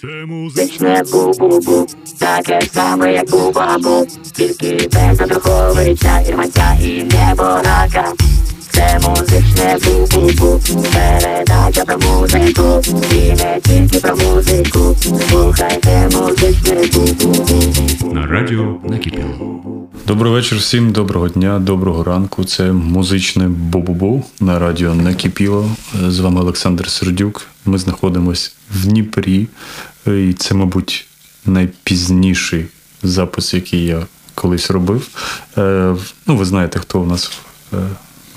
Це музичне бу-бу-бу, таке саме, як бу-бабу, тільки без Андруховича, Ірманця і неборака. Це музичне бу-бу-бу, передача про музику, і не тільки про музику. Слухайте музичне бу-бу-бу. На радіо накипіло. Добрий вечір всім, доброго дня, доброго ранку. Це музичне бу-бу-бу на радіо Накипіло. З вами Олександр Сердюк. Ми знаходимося в Дніпрі. І це, мабуть, найпізніший запис, який я колись робив. Е, Ну, ви знаєте, хто у нас е,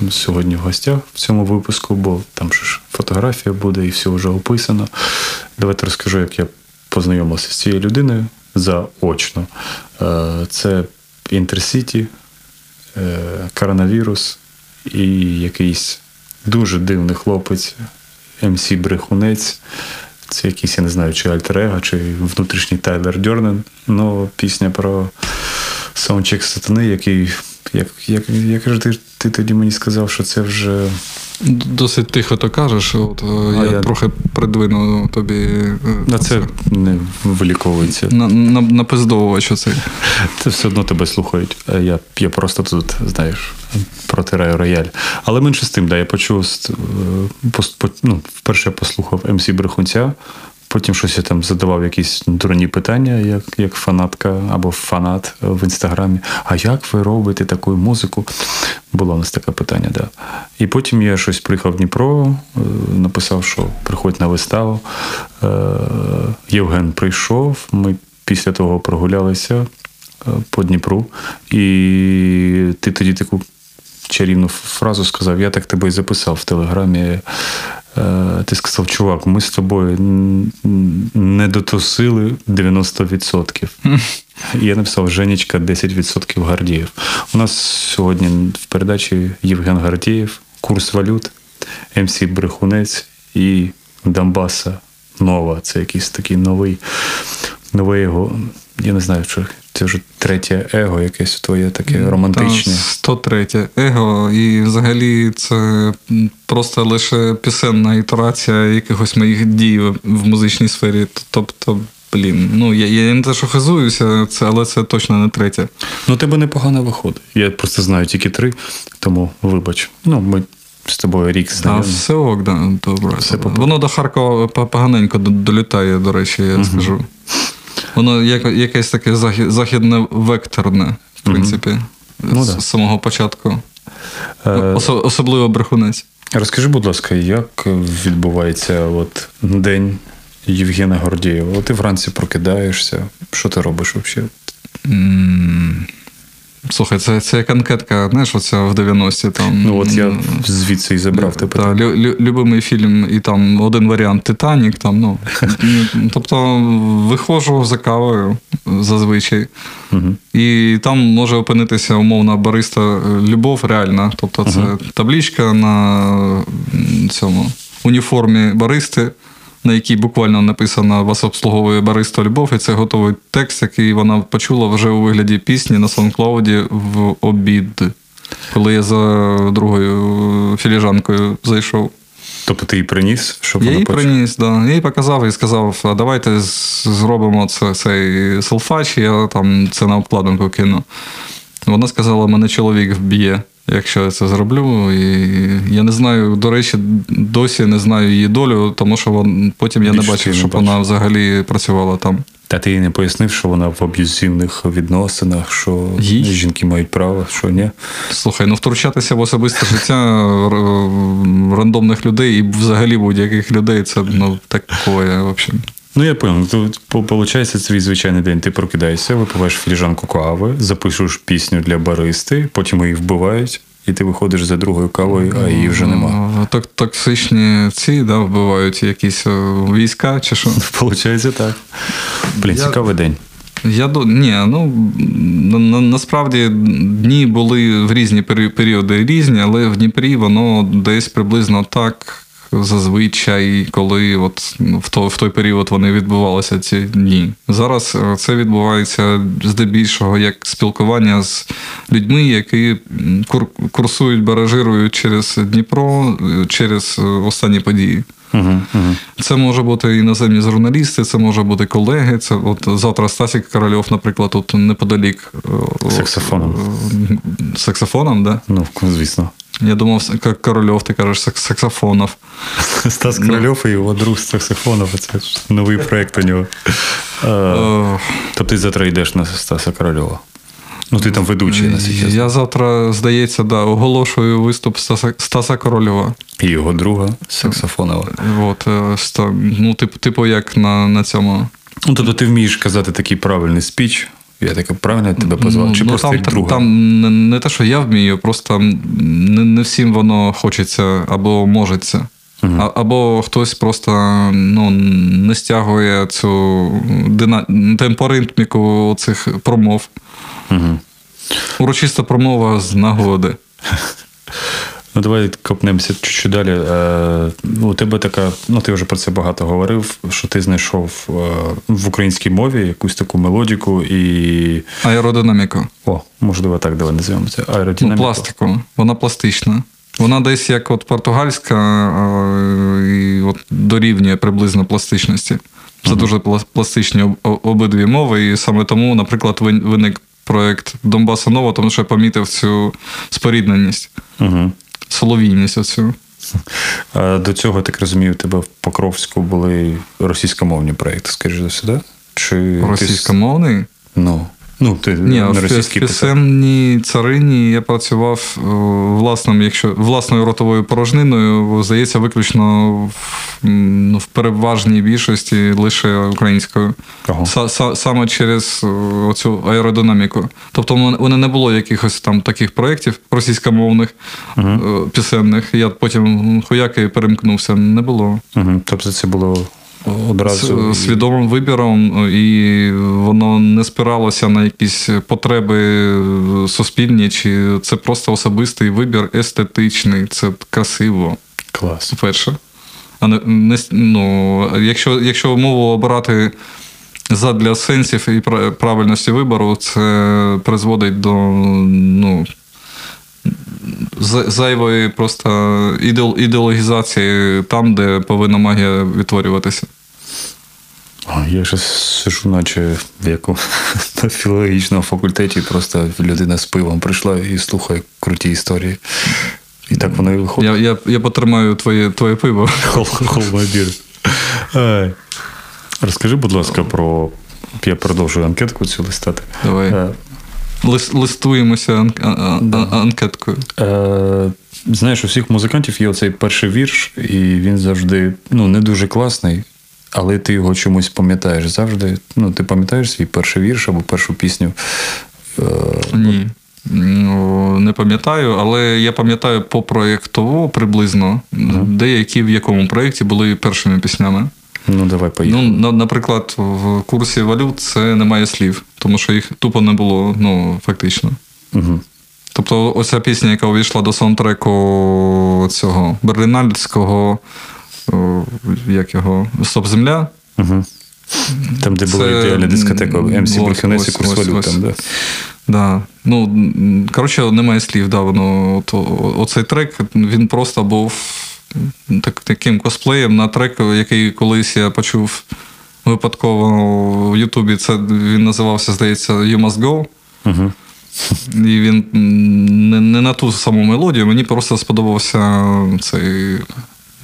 сьогодні в гостях в цьому випуску, бо там ж фотографія буде і все вже описано. Давайте розкажу, як я познайомився з цією людиною заочно. Е, Це Інтерсіті, коронавірус і якийсь дуже дивний хлопець, МС Брехунець. Це якийсь, я не знаю, чи альтер чи внутрішній Тайлер Дьорден. Ну, пісня про саундчек сатани, який. Як, як, як ти, ти тоді мені сказав, що це вже. Досить тихо то кажеш, от е, я, я- трохи придвину тобі. е, На це не виліковується. На, на, напиздовувач оцей. Це все одно тебе слухають. А Я, я просто тут, знаєш, протираю рояль. Але менше з тим, да, я почув, е, ну, вперше я послухав МС Брехунця, потім щось я там задавав якісь дурні питання, як, як фанатка або фанат в інстаграмі. А як ви робите таку музику? Було у нас таке питання, да. І потім я щось приїхав в Дніпро, е, написав, що приходь на виставу. Е, Євген прийшов, ми після того прогулялися е, по Дніпру, і ти тоді таку чарівну фразу сказав: я так тебе і записав в телеграмі. Е, Ти сказав, чувак, ми з тобою не дотусили 90%. Я написав Женечка 10% Гардіїв. У нас сьогодні в передачі Євген Гардієв, курс валют, МС Брехунець і Донбаса Нова. Це якийсь такий новий, новий його. Я не знаю, що це вже третє его, якесь твоє таке романтичне. Та 103 его, і взагалі це просто лише пісенна ітерація якихось моїх дій в музичній сфері. Тобто, блін, ну я, я не те, що хизуюся, це, але це точно не третє. Ну, тебе непогано виходить. Я просто знаю тільки три, тому вибач. Ну, ми з тобою рік А все ок, да, добре. Все Воно до Харкова поганенько долітає, до речі, я скажу. Воно як, якесь таке західне векторне, в принципі, Ну, з да. самого початку. Е, Осо- особливо брехунець. Розкажи, будь ласка, як відбувається от день Євгена Гордієва? Ти вранці прокидаєшся. Що ти робиш взагалі? М, Слухай, це, це як анкетка, знаєш, оця в 90-ті там. Ну, от я звідси і забрав тебе. Та, лю, лю, любимий фільм, і там один варіант Титанік. Там, ну, тобто виходжу за кавою зазвичай. Угу. І там може опинитися умовна бариста е, любов реальна. Тобто це таблічка на цьому уніформі баристи, на якій буквально написано вас обслуговує бариста любов, і це готовий текст, який вона почула вже у вигляді пісні на SoundCloud в обід, коли я за другою філіжанкою зайшов. Тобто ти її приніс, щоб Я вона їй приніс, да. Я їй показав і сказав, а давайте зробимо це, цей селфач, я там це на обкладинку кину. Вона сказала, мене чоловік вб'є, якщо я це зроблю. І я не знаю, до речі, досі не знаю її долю, тому що вон, потім я Більше не бачив, не щоб бачив. вона взагалі працювала там. Та ти їй не пояснив, що вона в аб'юзивних відносинах, що Їй? жінки мають право, що ні. Слухай, ну втручатися в особисте життя рандомних людей і взагалі будь-яких людей це ну такое, в общем. Ну, я понял. По- получається, твій звичайний день. Ти прокидаєшся, випиваєш філіжанку кави, запишеш пісню для баристи, потім її вбивають, і ти виходиш за другою кавою, а її вже нема. Так, токсичні ці да, вбивають якісь е, війська чи що. Получається так. Блін, Я- цікавий день. Я ні, ну на, на, насправді дні були в різні періоди різні, але в Дніпрі воно десь приблизно так зазвичай, коли от ну, в той, в той період вони відбувалися ці дні. Зараз е, це відбувається здебільшого як спілкування з людьми, які кур, курсують, баражирують через Дніпро, е, через останні події. Це може бути іноземні журналісти, це може бути колеги. Це от завтра Стасік Корольов, наприклад, тут неподалік Саксофоном. Саксофоном, да? Ну, звісно. Я думав, як Корольов, ти кажеш, саксофонов. Стас Корольов і його друг з саксофонов. Це новий проєкт у нього. Тобто ти завтра йдеш на Стаса Корольова. Ну, ти там ведучий на зараз. Я завтра, здається, да, оголошую виступ Стаса, Стаса Корольова. І його друга Саксофонова. От, ну, типу, типу, як на, на цьому. Ну, тобто ти вмієш казати такий правильний спіч. Я так правильно тебе позвав? Чи ну, просто там, як друга? там не, не те, що я вмію, просто не, не всім воно хочеться або можеться. А, або хтось просто ну, не стягує цю дина... темпоритміку цих промов. Uh-huh. Урочиста промова з нагоди. Ну, давай копнемося чуть-чуть далі. Е, у тебе така, ну ти вже про це багато говорив, що ти знайшов е, в українській мові якусь таку мелодіку і. Аеродинаміку. О, можливо, так, давай називаємо це. Аеродинаміку. Ну, пластику. Вона пластична. Вона десь як от португальська і от дорівнює приблизно пластичності. Це uh-huh. дуже пластичні обидві мови, і саме тому, наприклад, виник проект Донбаса Нова, тому що я помітив цю спорідненість, uh-huh. Соловійність оцю. До цього, так розумію, у тебе в Покровську були російськомовні проєкти, скажімо за все? Чи Російськомовний? Ну. Ну, ти Ні, на в пісенній царині я працював власним, якщо власною ротовою порожниною, здається, виключно в, ну, в переважній більшості лише українською. Ага. Саме через оцю аеродинаміку. Тобто, у мене не було якихось там таких проєктів російськомовних угу. пісенних. Я потім хуяки перемкнувся. Не було. Угу. Тобто це було. Одразу з свідомим вибіром, і воно не спиралося на якісь потреби суспільні, чи це просто особистий вибір, естетичний, це красиво. Клас. Перше. А не, не ну, якщо, якщо мову обирати задля сенсів і правильності вибору, це призводить до ну, зайвої просто ідеологізації там, де повинна магія відтворюватися. Я ще сижу, наче в яку на філологічному факультеті, просто людина з пивом прийшла і слухає круті історії. І так воно і виходить. Я я, я потримаю твоє твоє пиво. Холмобір. Розкажи, будь ласка, про. Я продовжую анкетку цю листати. Давай. Листуємося ан... да. анкеткою. Е, Знаєш, у всіх музикантів є оцей перший вірш, і він завжди ну, не дуже класний, але ти його чомусь пам'ятаєш завжди. Ну, Ти пам'ятаєш свій перший вірш або першу пісню? Е, Ні. Ну, не пам'ятаю, але я пам'ятаю по проєктово приблизно, uh-huh. деякі в якому проєкті були першими піснями. Ну, давай поїхали. Ну, Наприклад, в курсі валют це немає слів, тому що їх тупо не було, ну, фактично. Угу. Тобто, оця пісня, яка увійшла до саундтреку цього берлінальського, як його, Стоп Земля. Угу. Там, де була ідеальна дискотека МС Брехенець і курс валют. Там, да? Да. Ну, коротше, немає слів, да, воно, от, оцей трек, він просто був так, таким косплеєм на трек, який колись я почув випадково в Ютубі. Це він називався, здається, You Must Go. Uh-huh. І він не, не на ту саму мелодію, мені просто сподобався цей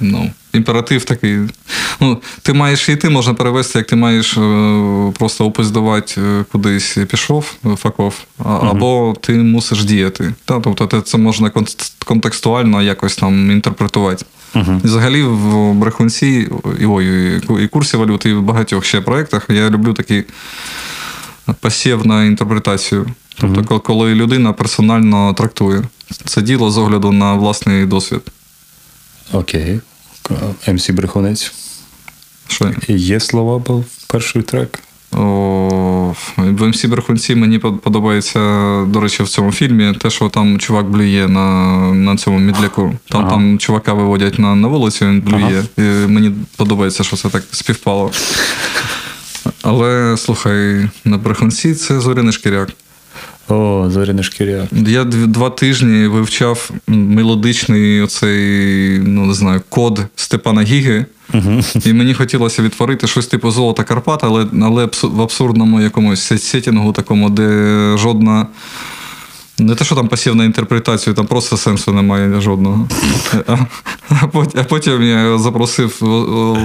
ну, імператив такий. Ну, Ти маєш йти, можна перевести, як ти маєш е, просто опиздувати е, кудись пішов, факов, або ти мусиш діяти. Та, Тобто це можна контекстуально якось там інтерпретувати. Uh-huh. Взагалі, в брехунці і, ой, і курсі валюти, і в багатьох ще проєктах я люблю такі пасів на інтерпретацію. Тобто, uh-huh. коли людина персонально трактує це діло з огляду на власний досвід. Окей. МС Брехунець. Що? Є слова був перший трек? О, в МС Брехунці мені подобається, до речі, в цьому фільмі те, що там чувак блює на на цьому мідляку. Там ага. там чувака виводять на на вулицю, він блює. Ага. І Мені подобається, що це так співпало. Але слухай, на брехунці це зоряний шкіряк. О, зоряний шкіряк. Я два тижні вивчав мелодичний оцей, ну не знаю, код Степана Гіги. Uh-huh. І мені хотілося відтворити щось типу золота Карпата, але але в абсурдному якомусь сетінгу, такому, де жодна. Не те, що там пасівна інтерпретація, там просто сенсу немає жодного. А потім я запросив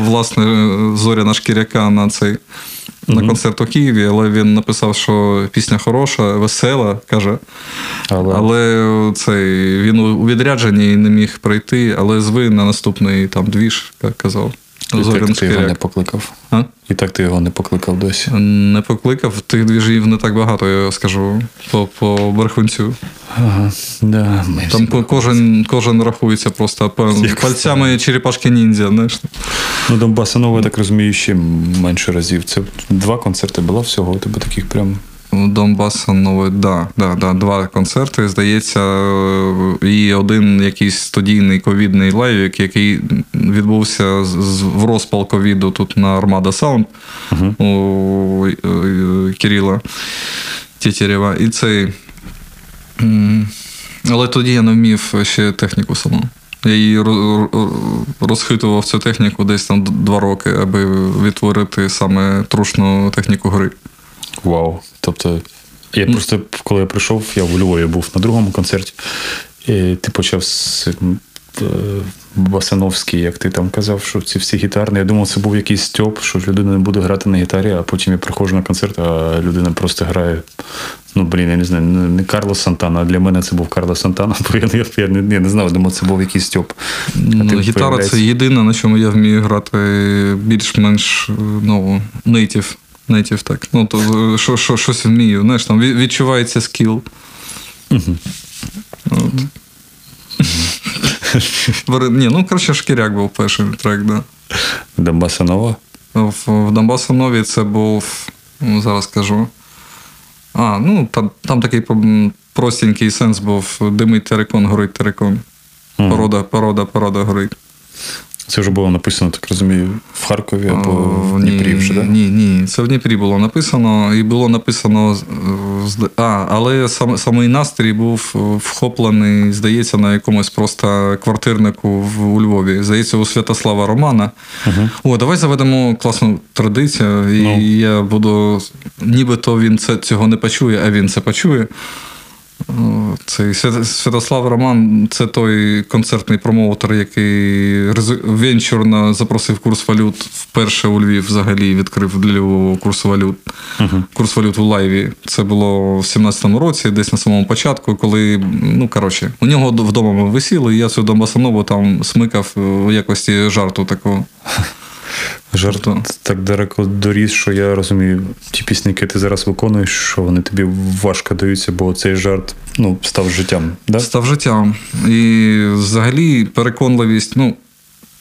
власне Зоряна Шкіряка на цей на концерт у Києві, але він написав, що пісня хороша, весела, каже. Але, але цей, він у відрядженні і не міг прийти, але зви на наступний там двіж, як казав. І так ти його не покликав. А? І так ти його не покликав досі. Не покликав, тих двіжів не так багато, я скажу, по по Берхунцю. Ага, да, Там кожен кожен рахується просто пальцями черепашки ніндзя. знаєш. Ну, Донбасанова, я так розумію, ще менше разів. Це два концерти було всього, у тебе таких прям. Донбасанова, да, да, да, два концерти, здається, і один якийсь студійний ковідний лайвік, який відбувся в розпал ковіду тут на Армада Саунд uh-huh. у е, Кирила Тєтєрєва. І цей. Але тоді я не вмів ще техніку саму. Я її розхитував цю техніку десь там два роки, аби відтворити саме трушну техніку гри. Вау. Тобто, я просто, коли я прийшов, я в Львові був на другому концерті, і ти почав з е, Басановський, як ти там казав, що ці всі гітарні. Я думав, це був якийсь стьоп, що людина не буде грати на гітарі, а потім я приходжу на концерт, а людина просто грає. Ну, блін, я не знаю, не Карло Сантана, а для мене це був Карло Сантана, бо я, я, я, не, я не знав, думав, це був якийсь стьоп. Ну, Гітара це єдине, на чому я вмію грати більш-менш ну, нейтів нейтів так. Ну, то що, що, щось вмію. Знаєш, там відчувається скіл. Ні, ну коротше, шкіряк був перший трек, да. Донбасанова? В, в Донбасанові це був, ну, зараз кажу. А, ну там там такий простенький сенс був: димить терикон, горить терикон. Порода, порода, порода горить. Це вже було написано, так розумію, в Харкові або в Дніпрі вже, так? Ні, ні, це в Дніпрі було написано, і було написано. А, але сам, самий настрій був вхоплений, здається, на якомусь просто квартирнику в, у Львові. Здається, у Святослава Романа. Угу. О, давай заведемо класну традицію, і ну. я буду. Нібито він це цього не почує, а він це почує. Цей Святослав Роман це той концертний промоутер, який венчурно запросив курс валют вперше у Львів взагалі відкрив для Львова курс валют. Uh-huh. Курс валют у лайві. Це було в 17-му році, десь на самому початку, коли, ну коротше, у нього вдома ми висіли, і я цю Донбасанову там смикав у якості жарту такого. Жарт так далеко доріс, що я розумію, ті пісні, які ти зараз виконуєш, що вони тобі важко даються, бо цей жарт ну, став життям. Да? Став життям. І взагалі переконливість, ну.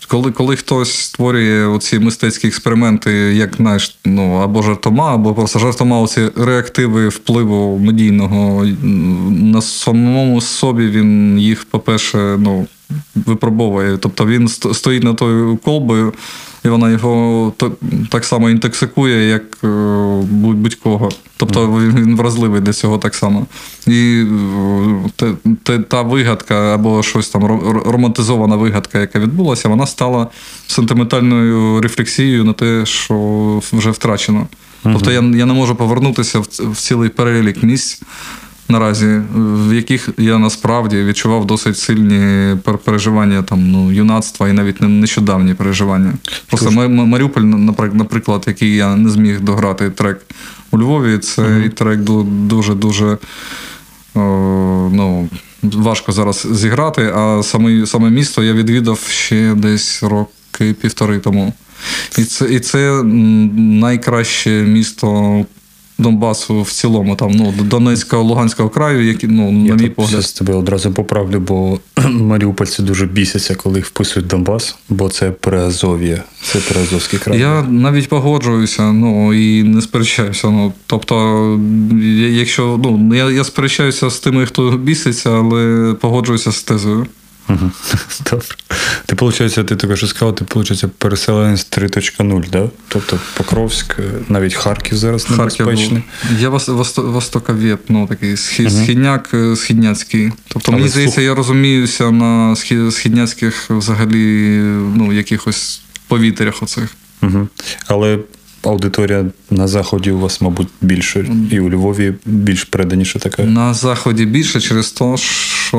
Коли коли хтось створює оці мистецькі експерименти, як знаєш, ну або жартома, або просто жартома, оці реактиви впливу медійного на самому собі він їх, по-перше, ну, випробовує. Тобто він стоїть над тою колбою, і вона його так само інтоксикує, як е, будь-кого. Тобто він вразливий для цього так само. І е, та вигадка або щось там романтизована вигадка, яка відбулася, вона стала сентиментальною рефлексією на те, що вже втрачено. Тобто я я не можу повернутися в цілий перелік місць наразі, в яких я насправді відчував досить сильні переживання там ну юнацтва і навіть нещодавні переживання. Просто. Маріуполь, наприклад, який я не зміг дограти трек у Львові, цей uh-huh. трек дуже дуже ну, важко зараз зіграти. А саме саме місто я відвідав ще десь роки півтори тому. І це і це найкраще місто Донбасу в цілому, там ну Донецького, Луганського краю, які ну на Я мій погляд. щас тебе одразу поправлю, бо маріупольці дуже бісяться, коли їх вписують Донбас, бо це Приазов'я, це Приазовський край. Я навіть погоджуюся, ну і не сперечаюся. Ну тобто, якщо ну я, я сперечаюся з тими, хто біситься, але погоджуюся з тезою. Добре. Ти, виходить, ти тільки що сказав, ти, виходить, переселенець 3.0, да? Тобто Покровськ, навіть Харків зараз небезпечний. був. Я вос, востоковєд, ну такий схід, східняк, е, східняцький. Тобто, Але мені здається, слух- я розуміюся на схід, східняцьких взагалі ну, якихось повітрях оцих. Угу. Але аудиторія на Заході у вас, мабуть, більше, і у Львові більш преданіше така. На заході більше через те, що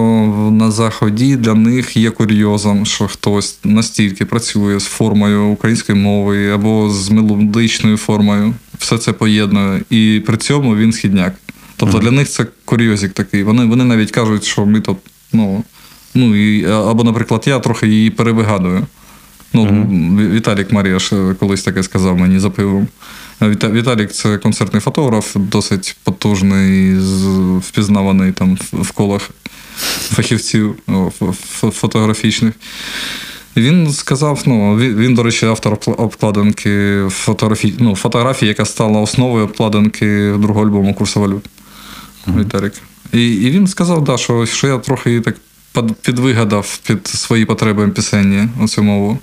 на заході для них є курйозом, що хтось настільки працює з формою української мови або з мелодичною формою, все це поєднує, і при цьому він східняк. Тобто для них це курйозик такий. Вони, вони навіть кажуть, що ми тут, ну, ну і, або, наприклад, я трохи її перевигадую. Ну, Ві- Віталік Марія ж колись таке сказав мені за пивом. Віталік це концертний фотограф, досить потужний, впізнаваний там в- колах фахівців фотографічних. Він сказав: ну, він, до речі, автор обкладинки фотографії, ну, фотографії, яка стала основою обкладинки другого альбому Курсу валют. Віталік. І, і він сказав, да, що, що я трохи так підвигадав під свої потреби пісенні оцю мову.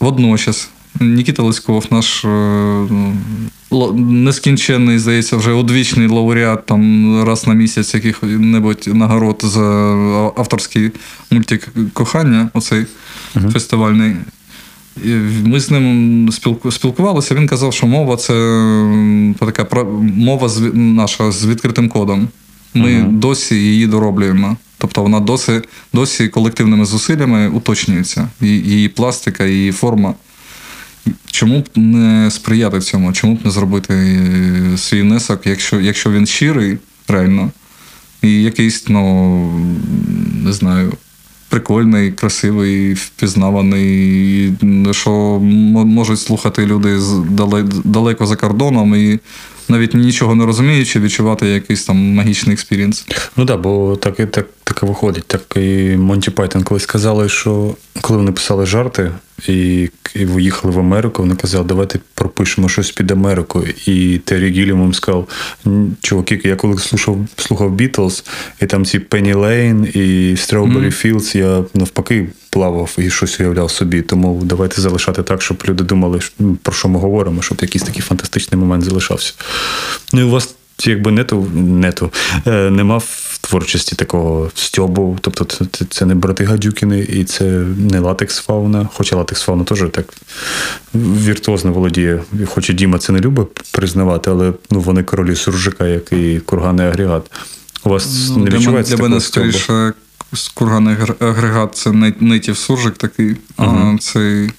Водночас, Нікіта Лиськов, наш е, ну, нескінченний, здається, вже одвічний лауреат там раз на місяць яких-небудь нагород за авторський мультик кохання, оцей фестивальний. І Ми з ним спілкувалися. Він казав, що мова це така мова наша з відкритим кодом. Ми досі її дороблюємо. Тобто вона досі, досі колективними зусиллями уточнюється. Її, пластика, її форма. Чому б не сприяти цьому? Чому б не зробити е, свій внесок, якщо, якщо він щирий, реально, і якийсь, ну, не знаю, прикольний, красивий, впізнаваний, що можуть слухати люди далеко за кордоном і навіть нічого не розуміючи, відчувати якийсь там магічний experience. Ну так, да, бо так і так, так і виходить. Так і Монті Пайтон колись сказали, що коли вони писали жарти і, і виїхали в Америку, вони казали, давайте пропишемо щось під Америку. І Террі Гілліам сказав: «Н- чуваки, я коли слухав, слухав Бітлз, і там ці Penny Lane і Strawberry Fields, я навпаки плавав і щось уявляв собі. Тому давайте залишати так, щоб люди думали, про що ми говоримо, щоб якийсь такий фантастичний момент залишався. Ну і у вас якби нету, нету е, нема в творчості такого стьобу. Тобто це, це, не брати гадюкіни і це не латекс фауна. Хоча латекс фауна теж так віртуозно володіє. Хоч і Діма це не любить признавати, але ну, вони королі суржика, як і курганний агрегат. У вас не Ну, мене, відчувається для мене скоріше курганний агрегат це нейтів суржик такий, а цей.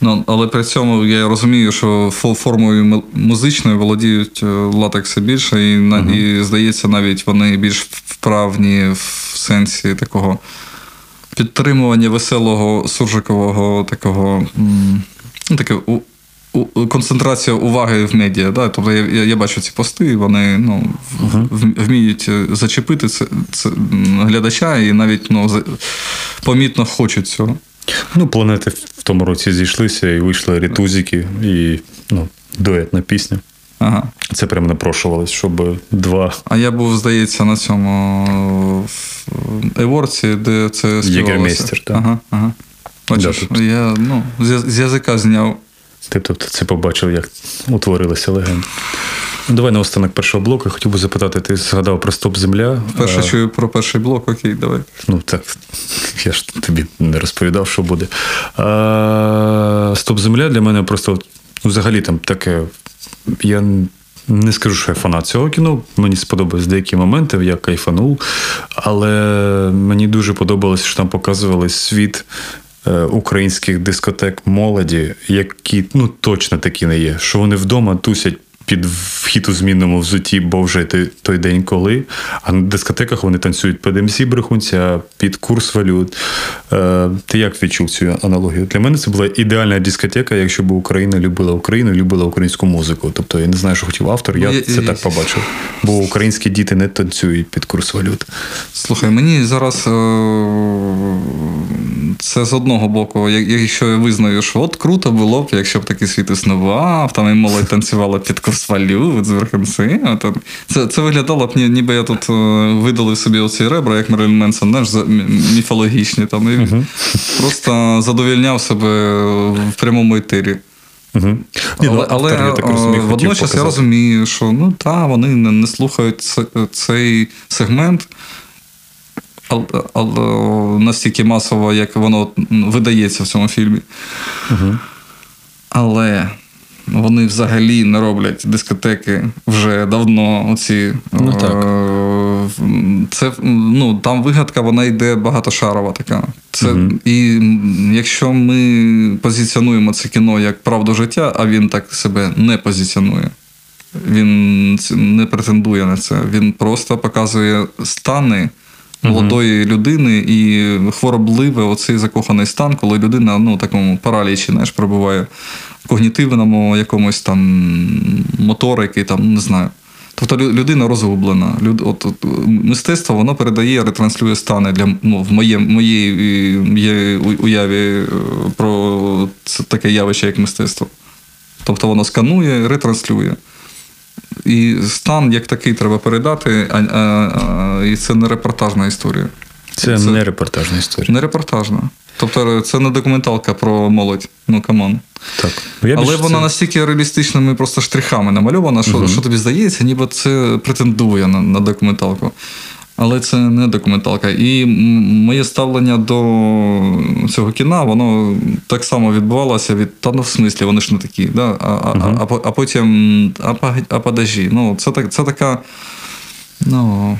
Ну, але при цьому я розумію, що фо- формою музичною володіють е, латекси більше, і, на, і здається, навіть вони більш вправні в сенсі такого підтримування веселого суржикового такого. Таке, концентрація уваги в медіа. Да? Тобто я, я, я бачу ці пости, вони ну, в- вміють е, зачепити це, це глядача і навіть ну, помітно хочуть цього. Ну, планети в тому році зійшлися і вийшли рітузики, і ну, дуетна пісня. Ага. Це прям напрошувалось, щоб два А я був, здається, на цьому Еворці, де це співалося. Єгермейстер, так. Ага, ага. Бачиш, Да, тут- я ну, з, з язика зняв. Ти тобто це побачив, як утворилася легенда. Ну, давай наостанок першого блоку. Я хотів би запитати, ти згадав про стоп земля. Перше А, чую про перший блок, окей, давай. Ну, так, я ж тобі не розповідав, що буде. А, стоп земля для мене просто ну, взагалі там таке. Я не скажу, що я фанат цього кіно. Мені сподобались деякі моменти, я кайфанув. Але мені дуже подобалось, що там показували світ українських дискотек молоді, які ну, точно такі не є. Що вони вдома тусять під вхід у змінному взуті, бо вже той, день коли. А на дискотеках вони танцюють під МС Брехунця, під курс валют. Е, Ти як відчув цю аналогію? Для мене це була ідеальна дискотека, якщо б Україна любила Україну, любила українську музику. Тобто я не знаю, що хотів автор, я Ну, це так побачив. Бо українські діти не танцюють під курс валют. Слухай, мені зараз е, це з одного боку, якщо я визнаю, що от круто було б, якщо б такий світ існував, там і молодь танцювала під курс валют з. Це, це виглядало б, ніби я тут е, видалив собі оці ребра, як Мерлін Менсон, знаєш, міфологічні. Там, і Просто задовільняв себе в прямому етері. Угу. Ні, ну, але я так розумію, е, водночас я розумію, що ну та вони не, не слухають цей сегмент, але, але настільки масово, як воно видається в цьому фільмі. Але вони взагалі не роблять дискотеки вже давно. Оці, Ну, так. е, Це, ну, там вигадка, вона йде багатошарова така. Це, І якщо ми позиціонуємо це кіно як правду життя, а він так себе не позиціонує. Він не претендує на це. Він просто показує стани молодої людини і хворобливий оцей закоханий стан, коли людина ну, такому паралічі знаєш, перебуває в когнітивному якомусь там моторики, там, не знаю. Тобто людина розгублена. Люд, от, от, мистецтво воно передає, ретранслює стани для ну, в моє, моїй уяві е, про це таке явище, як мистецтво. Тобто воно сканує, ретранслює. І стан як такий треба передати, а, а, а, і це не репортажна історія. Це, Це- не репортажна історія. Не репортажна. Тобто це не документалка про молодь. Ну come on. Так. Я Але вона це- настільки реалістичними просто штрихами намальована, що, що тобі здається, ніби це претендує на, на документалку. Але це не документалка. І моє ставлення до цього кіна, воно так само відбувалося від та ну в смислі, вони ж не такі. Да? А, а, а, а, а потім а, а подожі. Ну, це, так, це така. Ну,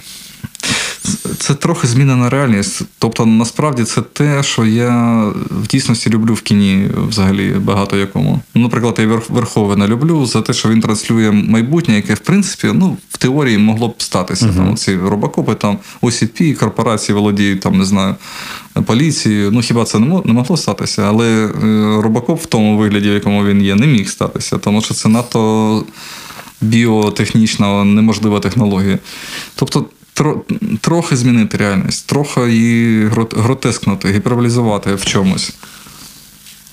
це- трохи змінена реальність. Тобто, насправді, це те, що я в дійсності люблю в кіні взагалі багато якому. Ну, Наприклад, я Верх- Верховена люблю за те, що він транслює майбутнє, яке, в принципі, ну, в теорії могло б статися. Там ці робокопи, там OCP, корпорації володіють, там, не знаю, поліцією. Ну, хіба це не могло статися? Але е, робокоп в тому вигляді, в якому він є, не міг статися, тому що це надто біотехнічна неможлива технологія. Тобто, тро, трохи змінити реальність, трохи її гротескнути, гіперболізувати в чомусь.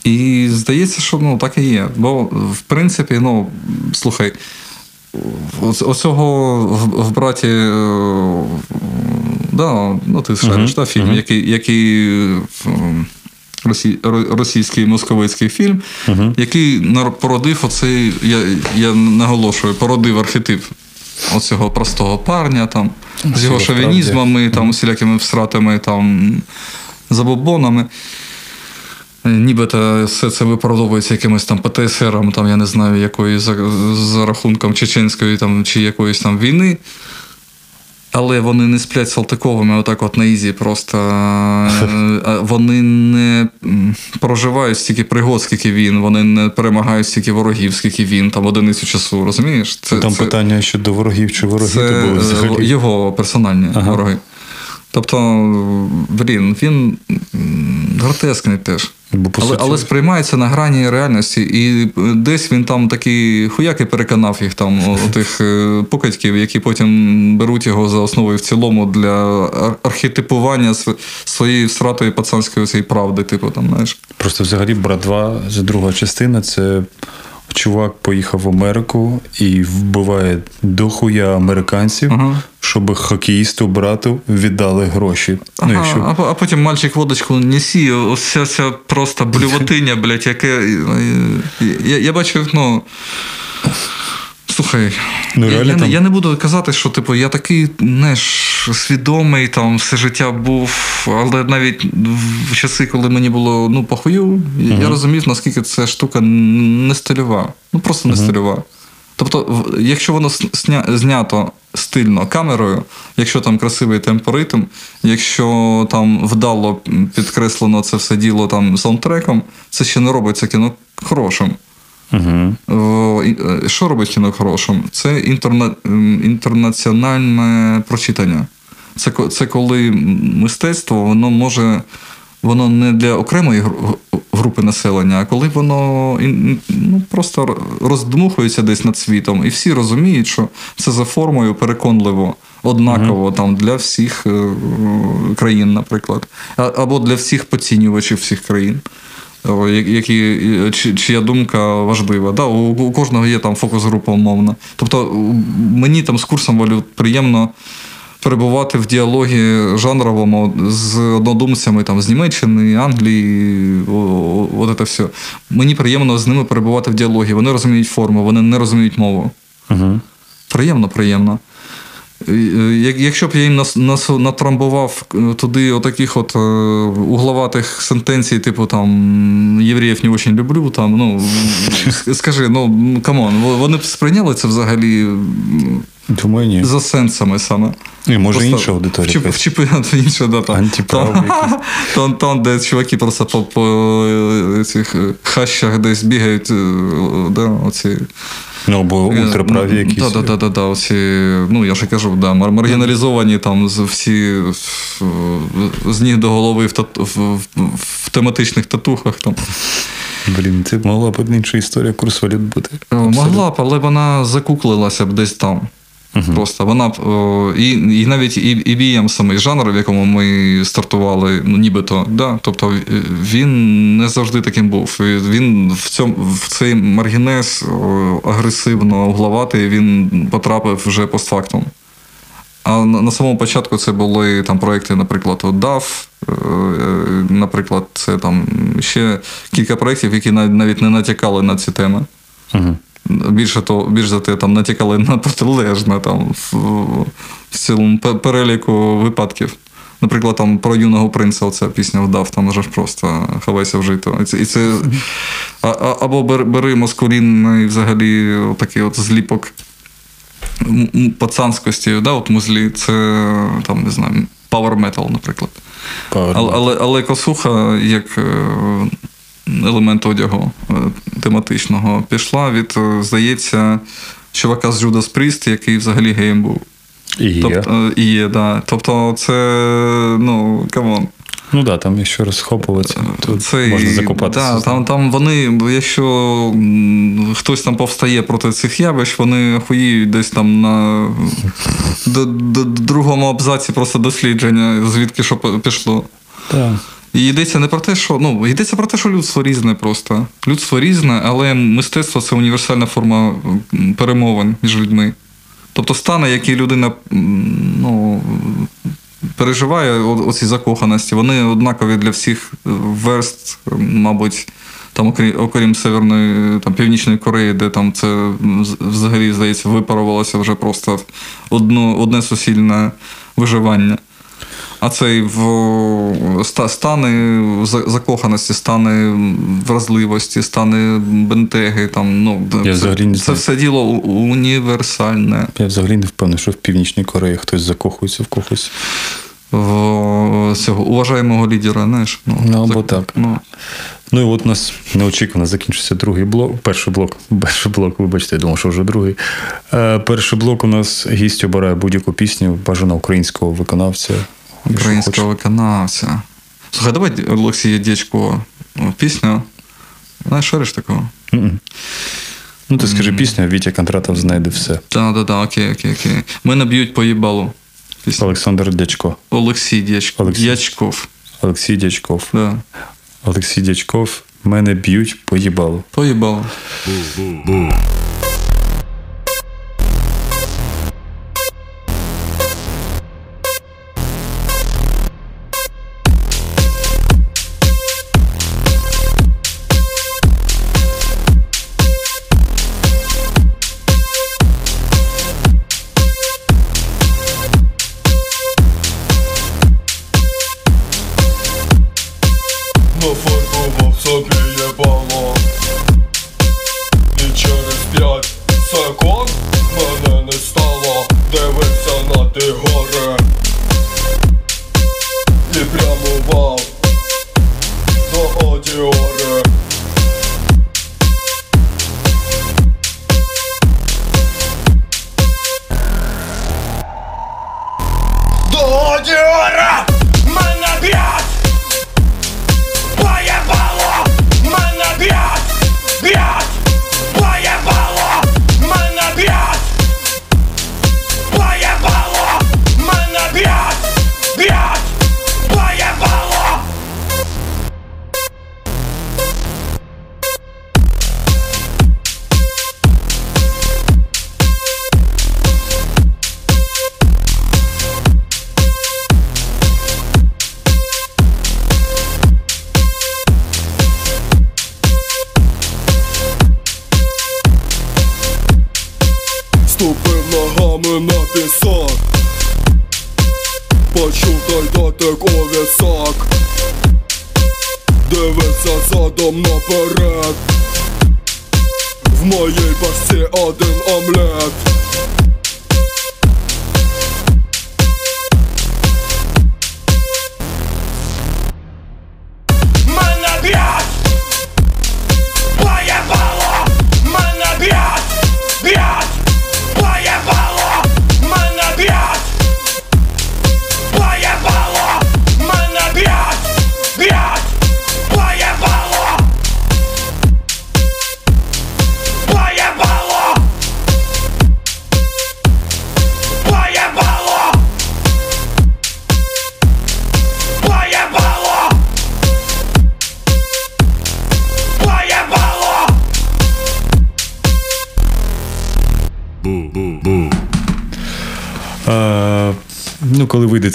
І здається, що ну, так і є. Бо, в принципі, ну, слухай, оц- оцього в, браті. е, Да, ну, ти шариш, да, фільм, який, який е, росі, ро- російський московицький фільм, який породив оцей, я, я наголошую, породив архетип оцього простого парня, там, з його шовінізмами, там, усілякими всратами, там, забобонами. Е, Нібито все це виправдовується якимось там ПТСРом, там, я не знаю, якої за, за рахунком чеченської там, чи якоїсь там війни. Але вони не сплять Салтиковими отак от на easy. Просто е, вони не проживають стільки пригод, скільки він, вони не перемагають стільки ворогів, скільки він, там одиницю часу, розумієш? Це, Там питання щодо ворогів чи ворогів це то були е, взагалі. його персональні Ага. вороги. Тобто, блін, він гротескний теж. Бо, по але, суті- але сприймається на грані реальності, і десь він там такі хуяки переконав їх там, тих покидьків, які потім беруть його за основою в цілому для архетипування своєї всратої пацанської цієї правди, типу там, знаєш. Просто взагалі брат 2, це друга частина, це чувак поїхав в Америку і вбиває дохуя американців, Ага. щоб хокеїсту брату віддали гроші. Ну, якщо... а, а потім мальчик водочку несі, ось ця, ця просто блювотиня, блядь, яке. Я, я бачив, ну. Слухай, Ну, я, я, не- я не буду казати, що типу, я такий знаєш, свідомий там все життя був, але навіть в часи, коли мені було ну, похую, я розумів, наскільки ця штука не стильова. Ну просто не стильова. Тобто, якщо воно сня- знято стильно камерою, якщо там красивий темпоритм, якщо там вдало підкреслено це все діло там саундтреком, це ще не робить це кіно хорошим. Угу. Що робить кіно хорошим? Це інтерна... інтернаціональне прочитання. Це це коли мистецтво воно може, воно не для окремої групи населення, а коли воно ну, просто роздмухується десь над світом, і всі розуміють, що це за формою переконливо, однаково там для всіх е, країн, наприклад, або для всіх поцінювачів всіх країн. Які, Чия думка важлива. Да, У, у кожного є там фокус-група умовна. Тобто мені там з курсом валют приємно перебувати в діалогі жанровому з однодумцями там, з Німеччини, Англії, от це все. Мені приємно з ними перебувати в діалогі. Вони розуміють форму, вони не розуміють мову. Угу. Приємно, приємно. Якщо б я їм натрамбував туди отаких от е, угловатих сентенцій, типу там євреїв не дуже люблю, там, ну скажи, ну come on, вони б сприйняли це взагалі Думаю, ні. за сенсами саме. І може просто інша аудиторія. Вчіп, вчіпи інша, да, там. Антиправ там, там, де чуваки просто по, по цих хащах десь бігають, да, оці. Ну, або ультраправі якісь. Так, так, так, так, оці, ну, я ж кажу, да, маргіналізовані там всі з ніг до голови в, в, в тематичних татухах. там. Блін, це могла б інша історія курс валют бути. Могла б, але вона закуклилася б десь там. Uh-huh. Просто вона і і навіть і, і самий жанр, в якому ми стартували, ну нібито, да, тобто він не завжди таким був. Він в цьому в цей маргінез агресивно угловатий, він потрапив вже постфактум. А на, на самому початку це були там проекти, наприклад, DAF, е, наприклад, це там ще кілька проєктів, які навіть не натякали на ці теми. Uh-huh. Більше то, більш за те, там натякали на протилежне там, в, в цілому переліку випадків. Наприклад, там про юного принца оця пісня вдав, там вже ж просто ховайся в жито. І це, і це, а, Або бери москулінний взагалі такий от зліпок пацанськості, да, от музлі, це там, не знаю, power metal, наприклад. Power. Але, але, але косуха, як е, елемент одягу е, тематичного пішла від, е, здається, чувака з Judas Priest, який взагалі геєм був. І є. Тобто, і є, да. Тобто, це, ну, come on. Ну да, там якщо розкопуватися, то це, можна закопатися. Да, там там вони, якщо хтось там повстає проти цих явищ, вони охуїють десь там на до, до, другому абзаці просто дослідження, звідки що пішло. Так. І йдеться не про те, що ну йдеться про те, що людство різне просто. Людство різне, але мистецтво це універсальна форма перемовин між людьми. Тобто стани, які людина ну, переживає оці закоханості, вони однакові для всіх верст, мабуть, там, окрім окрім Северної, там, Північної Кореї, де там це взагалі, здається, випарувалося вже просто одно, одне суцільне виживання. А цей в стани закоханості, стани вразливості, стани бентеги. Там, ну, Я Це, взагалі це все діло універсальне. Я взагалі не впевнений, що в Північній Кореї хтось закохується в когось. В цього уважаємого лідера, знаєш. Ну, ну або так. так. Ну. Ну і от у нас неочікувано закінчився другий блок. Перший блок, перший блок, вибачте, я думав, що вже другий. Е, Перший блок у нас гість обирає будь-яку пісню, бажано українського виконавця українського виконавця. Слухай, давай Олексія Дячко пісню. Знаєш, шариш такого? Mm-mm. Ну, ти скажи пісню, Вітя Кондратов знайде все. Так, так, так, окей, окей, окей. Мене б'ють по їбалу. Олександр Дячко. Олексій Дячко. Олексій. Дячков. Олексій Дячков. Да. Олексій Дячков. Мене б'ють по їбалу. По їбалу. Почув той дотик у задом наперед В моїй пасті один омлет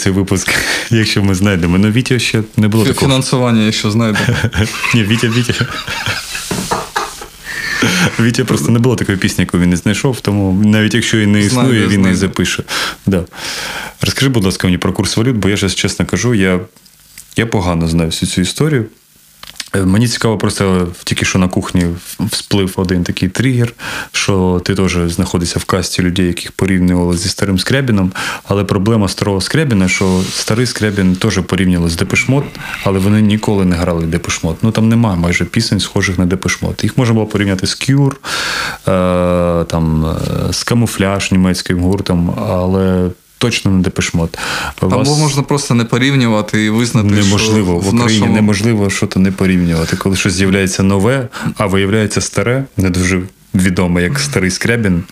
цей випуск, якщо ми знайдемо. Ну, Вітя ще не було такого. Фінансування, якщо знайдемо. Ні, Вітя, Вітя. Вітя просто не було такої пісні, яку він не знайшов, тому навіть якщо і не існує, знаю, він знаю. і запише. Да. Розкажи, будь ласка, мені про курс валют, бо я зараз чесно кажу, я, я погано знаю всю цю історію. Е, Мені цікаво, просто тільки що на кухні всплив один такий тригер, що ти теж знаходишся в касті людей, яких порівнювали зі старим Скрябіном. Але проблема старого Скрябіна, що старий Скрябін теж порівнювали з Depeche Mode, але вони ніколи не грали Depeche Mode. Ну там нема майже пісень, схожих на Depeche Mode. Їх можна було порівняти з Cure, е, там, е, з Camouflage німецьким гуртом, але точно не Depeche Mode. Або можна просто не порівнювати і визнати, Неможливо що в Україні нашому... неможливо щось не порівнювати. Коли щось з'являється нове, а виявляється старе, не дуже відоме, як старий скрябін.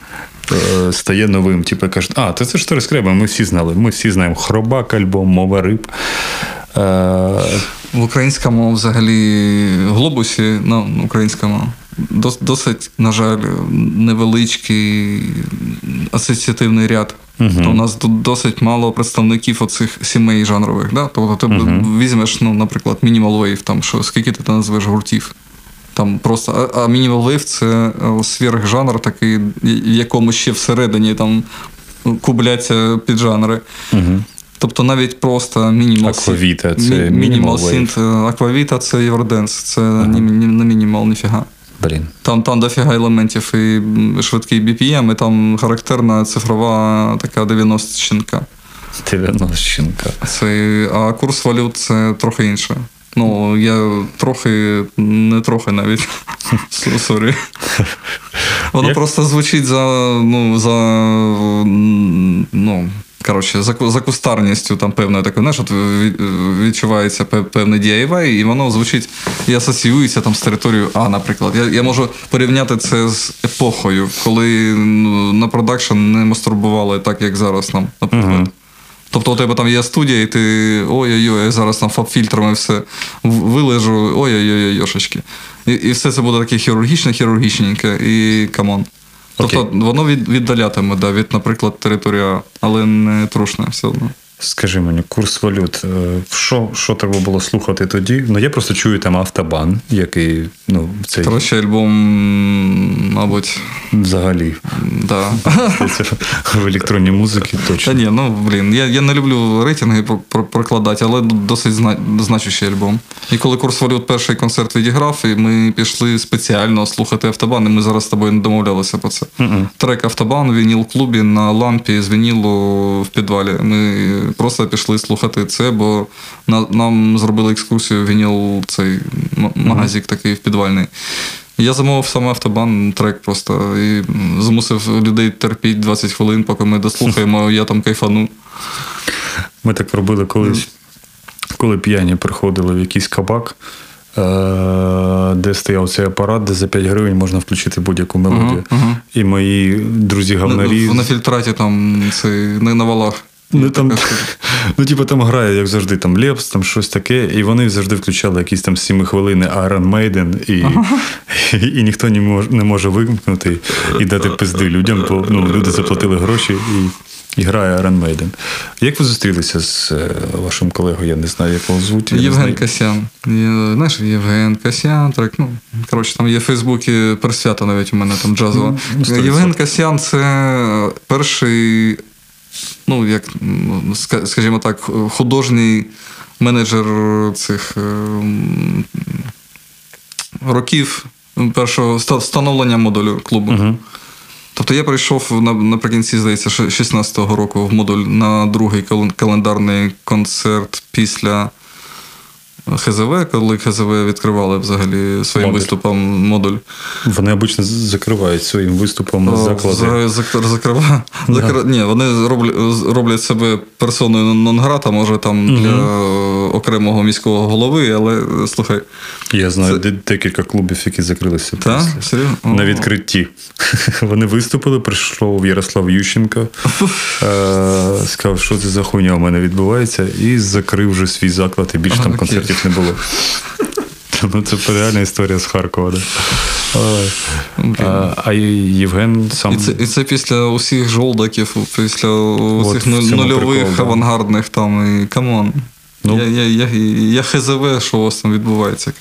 е, Стає новим, типу кажуть, а, то це ж старий скрябін, ми всі знали. Ми всі знаємо хробак, альбом, мова риб. Е, В українському взагалі глобусі, ну, українському, досить, на жаль, невеличкий асоціативний ряд. Тобто у нас тут досить мало представників оцих сімей жанрових. Да? Тобто ти візьмеш, ну, наприклад, Minimal Wave, там, що, скільки ти там назвеш гуртів. Там просто, а, Minimal Wave це е, сверхжанр такий, в якому ще всередині там кубляться піджанри. Тобто навіть просто мінімал Аквавіта це Мі- мінімал синт. Аквавіта це Євроденс, це ні, не мінімал ніфіга. Блін. Там, там дофіга елементів і швидкий BPM, і там характерна цифрова така 90-щинка. 90-щинка. Це, а курс валют це трохи інше. Ну, я трохи, не трохи навіть. Sorry. Воно Як? просто звучить за, ну, за, ну, коротше, за, за кустарністю там певною такою, знаєш, от відчувається пе- певний DIY, і воно звучить і асоціюється там з територією А, наприклад. Я, я можу порівняти це з епохою, коли ну, на продакшн не мастурбували так, як зараз нам, наприклад. Тобто у тебе там є студія, і ти ой-ой-ой, я зараз там FabFilter-ами все вилежу, ой-ой-ой, йошечки. І, і все це буде таке хірургічне, хірургічненьке, і come on. Тобто воно від, віддалятиме да, від, наприклад, території, але не трушне все одно. Скажи мені, курс валют, е, що, що треба було слухати тоді? Ну, я просто чую там автобан, який, ну, цей Кращий альбом, мабуть, взагалі да. В електронній музиці Та точно. ні, ну блін, я, я не люблю рейтинги про- про- прокладати, але досить зна, значущий альбом. І коли курс валют перший концерт відіграв, і ми пішли спеціально слухати автобан, і ми зараз з тобою не домовлялися про це. Трек автобан в вініл клубі на лампі з вінілу в підвалі. Ми просто пішли слухати це, бо на, нам зробили екскурсію в вініл цей магазик такий в підвальний. Я замовив саме автобан трек просто і змусив людей терпіти 20 хвилин, поки ми дослухаємо, я там кайфану. Ми так робили колись, коли п'яні приходили в якийсь кабак, е, де стояв цей апарат, де за 5 гривень можна включити будь-яку мелодію. І мої друзі гавнарі. На, на фільтраті там цей на, на валах. Ну, там, ну, типу, там грає, як завжди, там Лепс, там щось таке, і вони завжди включали якісь там 7 хвилини Iron Maiden, і, і, і ніхто не може, не може вимкнути і дати пизди людям, бо ну, люди заплатили гроші і І грає Iron Maiden. Як ви зустрілися з е, вашим колегою? Я не знаю, як його звуть. Євген. Касян. Є, Знаєш, Євген Касян, так, ну, коротше, там є в Фейсбуці присвята навіть у мене там джазова. Ну, Євген Касян це перший, ну, як, скажімо так, художній менеджер цих е, років першого встановлення модулю клубу. Тобто я прийшов наприкінці, здається, ще 16-го року в модуль на другий календарний концерт після ХЗВ, коли ХЗВ відкривали взагалі своїм Модуль. виступом модуль. Вони обично закривають своїм виступом заклади. За- зак- закрива- закр- Ні, вони роблять, роблять себе персоною нон-грата, може там для окремого міського голови, але слухай, Я знаю де- декілька клубів, які закрилися та? на відкритті. Вони виступили, прийшов Ярослав Ющенко, е, сказав, що це за хуйня у мене відбувається, і закрив вже свій заклад, і більше там окей. Концертів не було. Ну, це реальна історія з Харкова. Да. А, а Євген сам І це, і це після усіх жолдаків, після усіх От, ну- нульових прикол, да. авангардних там і come on. Ну. я, я, я, я ХЗВ, що у вас там відбувається.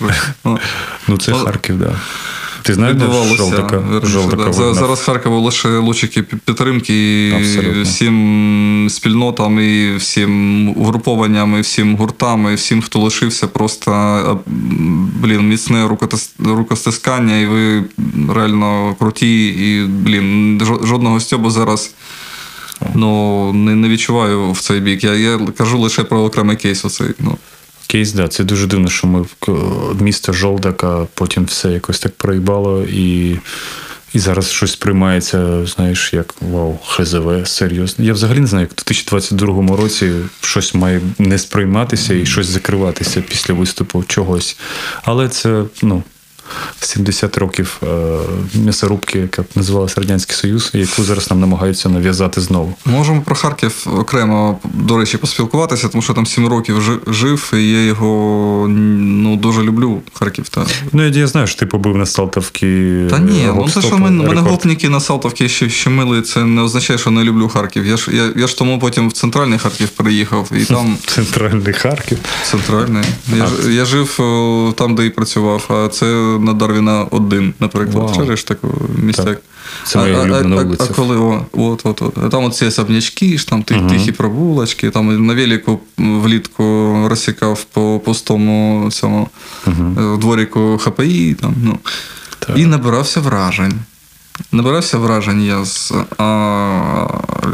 Ну, ну це Харків, так. Да. Ти знаєш, де відбувалося. Жолдака, да. За-? Зараз Харкову лише лучики пі- підтримки і всім спільнотам, і всім угрупованням, і всім гуртам, і всім, хто лишився, просто блін, міцне рукостискання, і ви реально круті, і блін, жодного стьобу зараз. Ну, не, не відчуваю в цей бік. Я, я кажу лише про окремий кейс. Оцей, ну. Кейс, да, це дуже дивно, що ми к- місто Жолдака, потім все якось так проїбало, і, і зараз щось сприймається, знаєш, як вау, ХЗВ, серйозно. Я взагалі не знаю, як в 2022 році щось має не сприйматися і щось закриватися після виступу чогось. Але це, ну. 70 років е, м'ясорубки, яка називалася Радянський Союз, яку зараз нам намагаються нав'язати знову. Можемо про Харків окремо, до речі, поспілкуватися, тому що там 7 років жив, і я його ну, дуже люблю, Харків. Та, Ну, я, я знаю, що ти побив на Салтовки. та ні, ну гоп-стоп, це що мене, мене гопніки на Салтовці ще щемили, це не означає, що не люблю Харків. Я ж, я, я ж тому потім в центральний Харків переїхав, і там Центральний Харків. центральний. Я, я жив там, де і працював, а це на Дарвіна 1, наприклад. Шариш таку. Так. Це моя улюблена а, вулиця. А коли о, от, от, от. Там оці особнячки, ж там uh тихі провулочки, там на велику влітку розсікав по пустому цьому uh дворіку ХПІ. Там, ну. І набирався вражень. Набирався вражень я з а,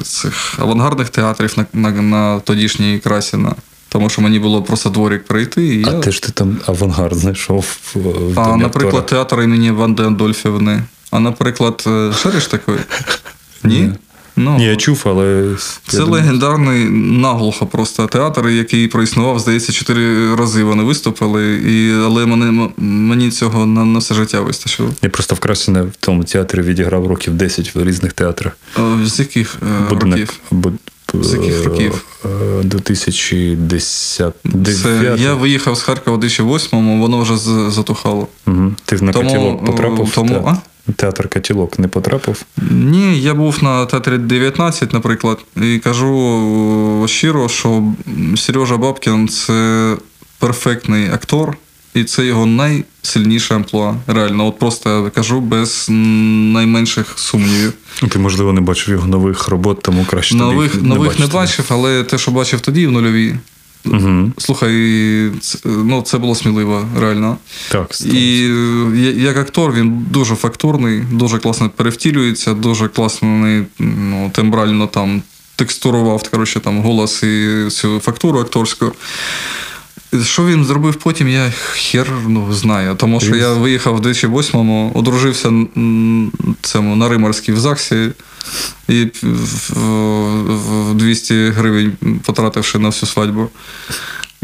цих авангардних театрів на, на, на тодішній Красіна. Тому що мені було просто дворік пройти. І А я... де ж ти там авангард знайшов в, в А, домі наприклад, актора? театр імені Ванди Адольфівни. А, наприклад, е, шариш такий? Ні? Ні. Ну, Ні, я чув, але. це я думаю, легендарний наглухо просто театр, який проіснував, здається, чотири рази вони виступили, і, але мене, мені цього на, на все життя вистачило. Я просто в в тому театрі відіграв років 10 в різних театрах. Е, З яких е, Будинок. років? З яких років? е, 2010 Це, я виїхав з Харкова у 2008-му, воно вже затухало. Угу. Ти на Тому, котілок потрапив? е, тому- в театр? Театр котілок не потрапив. Ні, я був на театрі 19, наприклад, і кажу е, щиро, що Сережа Бабкін це перфектний актор, і це його найсильніше амплуа. Реально, от просто кажу без найменших сумнівів. Ти, можливо, не бачив його нових робот, тому краще Нових, тобі нових не бачити. бачив, але те, що бачив тоді в нульовій. Угу. Слухай, це, ну, це було сміливо, реально. Так, І як актор він дуже фактурний, дуже класно перевтілюється, дуже класно ну, тембрально там текстурував коротше, там, голос і цю фактуру акторську. Що він зробив потім, я хер ну, знаю. Тому що я виїхав в 2008-му, одружився цьому на Римарській в ЗАГСі і в- в- в 200 гривень потративши на всю свадьбу.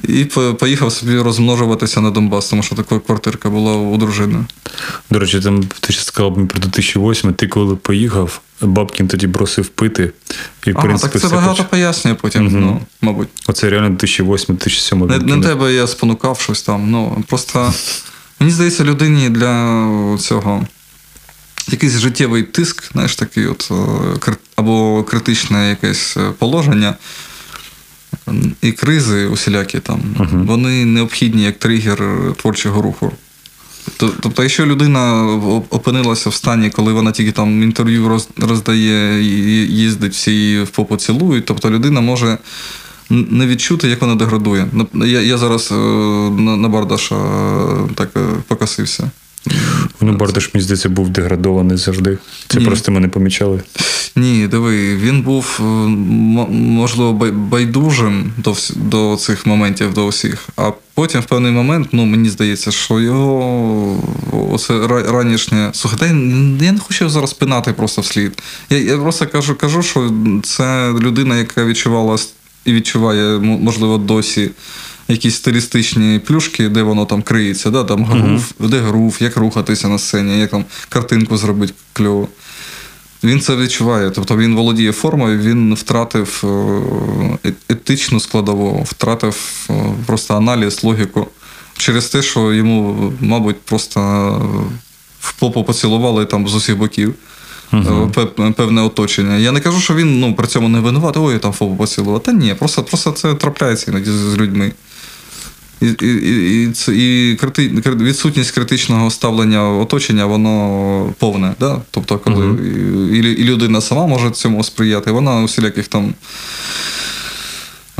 І поїхав собі розмножуватися на Донбас, тому що така квартирка була у дружини. До речі, там ти ще сказав мені про 2008, ти коли поїхав, Бабкін тоді бросив пити. І, в А, принципі, так це багато поч- пояснює потім, Мгм. ну, мабуть. Оце реально 2008-2007 Не, не тебе я спонукав щось там. Ну, просто мені здається, людині для цього. якийсь життєвий тиск, знаєш, такий от, е, або критичне якесь е, положення. І кризи усілякі там, вони необхідні як тригер творчого руху. Тобто, якщо людина опинилася в стані, коли вона тільки там інтерв'ю роз- роздає, їздить, всі в попу цілують, тобто людина може не відчути, як вона деградує. Я, я зараз е, на, на Бардаша е, так е, покосився. Ну, Бардаш, мені здається, був деградований завжди. Це Ні. просто ми не помічали. Ні, диви, він був е, можливо байдужим до, до цих моментів, до усіх. А потім в певний момент, ну мені здається, що його оце ранішнє. Слухай, та я, я не хочу зараз пинати просто вслід. Я, я просто кажу, кажу, що це людина, яка відчувала і відчуває, можливо, досі. Якісь стилістичні плюшки, де воно там криється, да? там грув, де грув, як рухатися на сцені, як там картинку зробити кльово. Він це відчуває. Тобто він володіє формою, він втратив е, е- етичну складову, втратив е, просто аналіз, логіку. Через те, що йому, мабуть, просто в попу поцілували там з усіх боків. пев- Певне оточення. Я не кажу, що він ну, при цьому не винуватий, ой, там фопу поцілував. Та ні, просто, просто це трапляється іноді з людьми. І, і, і, і, крити, відсутність критичного ставлення оточення, воно повне. Да? Тобто, коли і, і людина сама може цьому сприяти, вона усіляких там.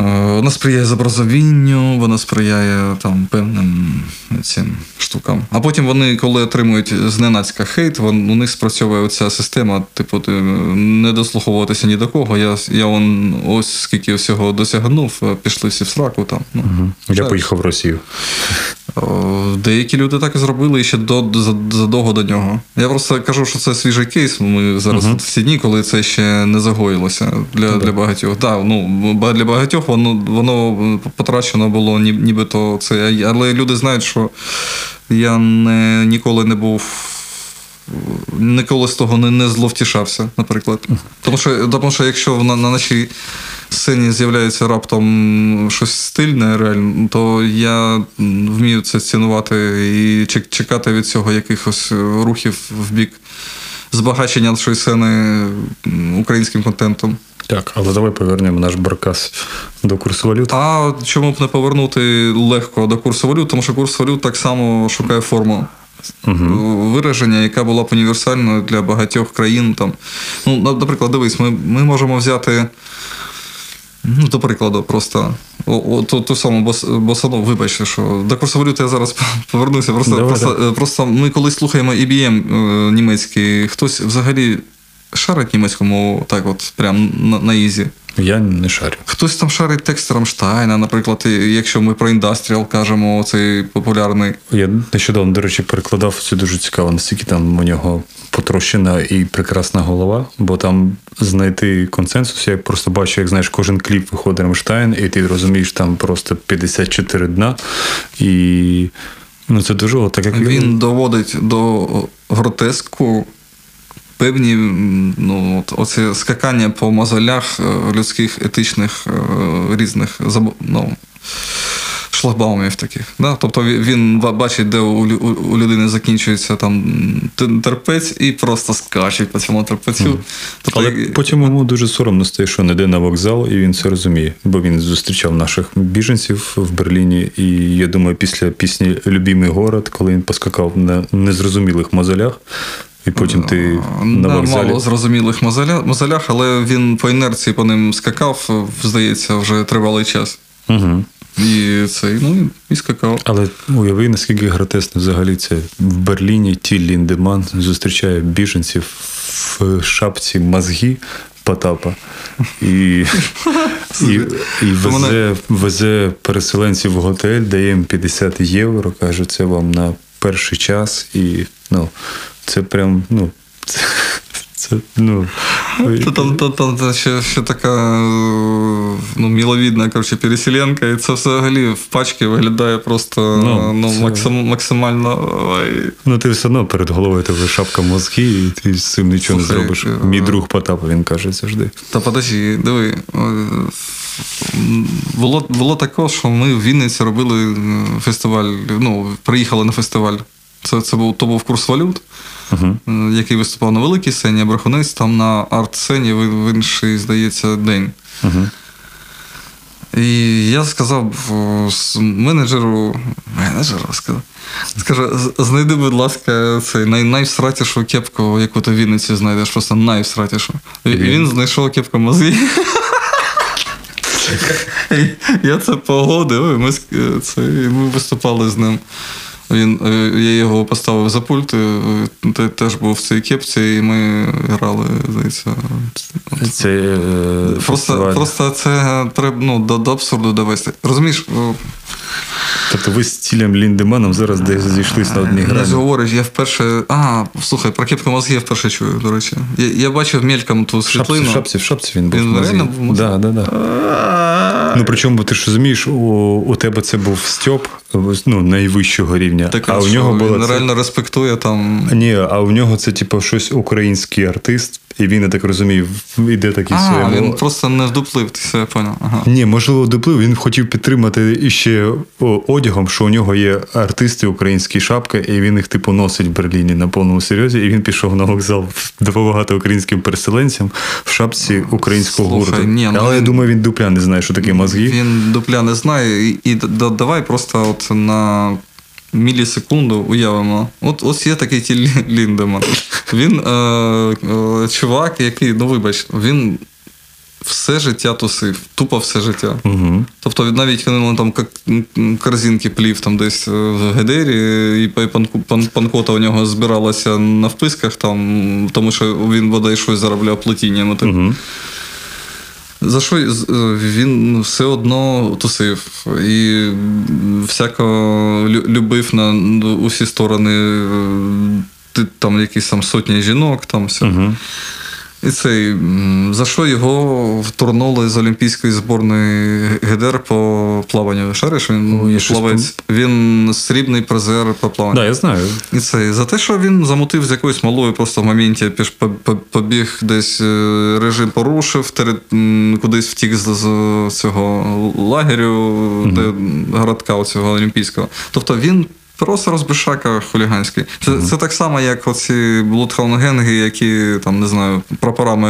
Е, Вона сприяє зобразовінню, вона сприяє там певним цим штукам. А потім вони, коли отримують зненацька хейт, вон, у них спрацьовує ця система, типу, ти не дослуховуватися ні до кого. Я, я он, ось скільки всього досягнув, пішли всі в сраку там. Ну, Я поїхав в Росію. Деякі люди так і зробили і ще до, задовго до нього. Я просто кажу, що це свіжий кейс. Ми зараз в сіні, дні, коли це ще не загоїлося для, для багатьох. Да, ну, для багатьох воно, воно потрачено було ні- нібито це. Але люди знають, що я не, ніколи не був. Ніколи з того не, не зловтішався, наприклад. Тому що, тому що якщо на, на нашій сцені з'являється раптом щось стильне, реально, то я вмію це цінувати і чек- чекати від цього якихось рухів в бік збагачення нашої сцени українським контентом. Так, але давай повернемо наш баркас до курсу валют. А чому б не повернути легко до курсу валют, тому що курс валют так само шукає форму. Вираження, яка була б універсальною для багатьох країн. Там. Ну, наприклад, дивись, ми, ми можемо взяти, ну, до прикладу, просто о, о, ту, ту саму бос, босанову, вибачте, що до курсу валют я зараз повернуся. Просто, Давай, просто, просто ми коли слухаємо IBM е, німецький, хтось взагалі шарить німецьку мову так, от прям на, на easy. Я не шарю. Хтось там шарить текст Рамштайна, наприклад, якщо ми про індастріал кажемо, цей популярний. Я нещодавно, до речі, перекладав це дуже цікаво, наскільки там у нього потрощена і прекрасна голова, бо там знайти консенсус, я просто бачу, як знаєш, кожен кліп виходить Рамштайн, і ти розумієш, там просто 54 дна. І ну, це дуже так як Він доводить до гротеску певні ну, от, оце скакання по мозолях е, людських етичних е, різних ну, шлагбаумів таких. Да? Тобто він- бачить, де у, лю- у- у людини закінчується там терпець і просто скачуть по цьому терпецю. Тобто, Але як- потім йому дуже соромно стає, що не йде на вокзал, і він це розуміє. Бо він зустрічав наших біженців в Берліні. І я думаю, після пісні Любімий город, коли він поскакав на незрозумілих мозолях, і потім ти на вокзалі. мало зрозумілих мозоля- мозолях, але він по інерції по ним скакав, здається, вже тривалий час. Угу. І цей, ну, і скакав. Але уяви, наскільки гротесно взагалі це в Берліні Тіл Ліндеман зустрічає біженців в шапці мозги Потапа і, і, і везе, везе переселенців в готель, дає їм 50 євро, каже, це вам на перший час. І ну, це прям, ну, це, це ну. Та Там, там, там, там ще, ще така ну, міловідна коротше, переселенка, і це взагалі в пачці виглядає просто Ну, ну, це- максим, максимально. Ой. Ну, ти все одно перед головою тебе шапка мозги, і ти з цим нічого не зробиш. е, Мій друг Потап, він каже завжди. Та подожди, диви. е, Було, було таке, що ми в Вінниці робили е, фестиваль, ну, приїхали на фестиваль. Це, це був, то був курс валют. е, який виступав на великій сцені, а брехунець там на арт-сцені в інший, здається, день. І я сказав о, менеджеру, менеджеру сказав, скажу, знайди, будь ласка, цей най, найвсратішу кепку, яку ти в Вінниці знайдеш, просто найвсратішу. І він? він знайшов кепку мозги. Я це погодив, і ми, е, це, і ми виступали з ним. Він, е, я його поставив за пульт, Ти теж був в цій кепці, і ми грали, здається. Це е, Просто, фестиваль. просто це треба ну, до, до абсурду довести. Розумієш, Тобто ви з цілем Ліндеманом зараз десь зійшлись на одній грані. говориш, я вперше. А, слухай, про кепку мозги я вперше чую, до речі. Я, я бачив мельком ту світлину. в шапці, в шапці він був. Він реально був? Да, да, да. Ну причому ти ж розумієш, у, у тебе це був Стьоп ну, найвищого рівня. Так, а у нього було він це... реально респектує там. Ні, а у нього це типу щось український артист, і він, я так розумію, іде такий А, своєму. він просто не вдуплив, ти все я поняв. Ага. Ні, можливо, доплив. Він хотів підтримати іще одягом, що у нього є артисти українські шапки, і він їх типу носить в Берліні на повному серйозі. І він пішов на вокзал допомагати українським переселенцям в шапці українського Слухай, гурту. ні, ну Але я думаю, він дупля не знає, що таке мозги. Він дупля не знає, і, і д- д- давай просто от на мілісекунду уявимо. От ось є такий ті Лі- Ліндеман. Він е, е, чувак, який, ну вибач, він все життя тусив, тупо все життя. Угу. Тобто навіть коли він там корзинки плів там десь е, в Гедері, і панкота у нього збиралася на вписках, там, тому що він бодай щось заробляв плетінням. отим. Угу. За що е, він все одно тусив і всяко любив на усі сторони е, там якісь там сотні жінок, там все. Угу. І цей, за що його вторнули з Олімпійської зборної ГДР по плаванню. Шариш, він щось плавець. Він срібний призер по плаванню. Да, я знаю. І це за те, що він замутив з якоюсь малою, просто в моменті побіг десь е, режим порушив, кудись втік з, цього лагерю, де городка цього олімпійського. Тобто він. Просто розбишака хуліганський. Це, це так само, як оці блудхаунгенги, які там не знаю, прапорами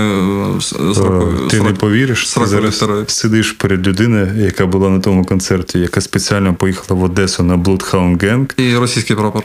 е, з- з рукою. Ти не повіриш, ти зараз сидиш перед людиною, яка була на тому концерті, яка спеціально поїхала в Одесу на Bloodhound Gang. І російський прапор.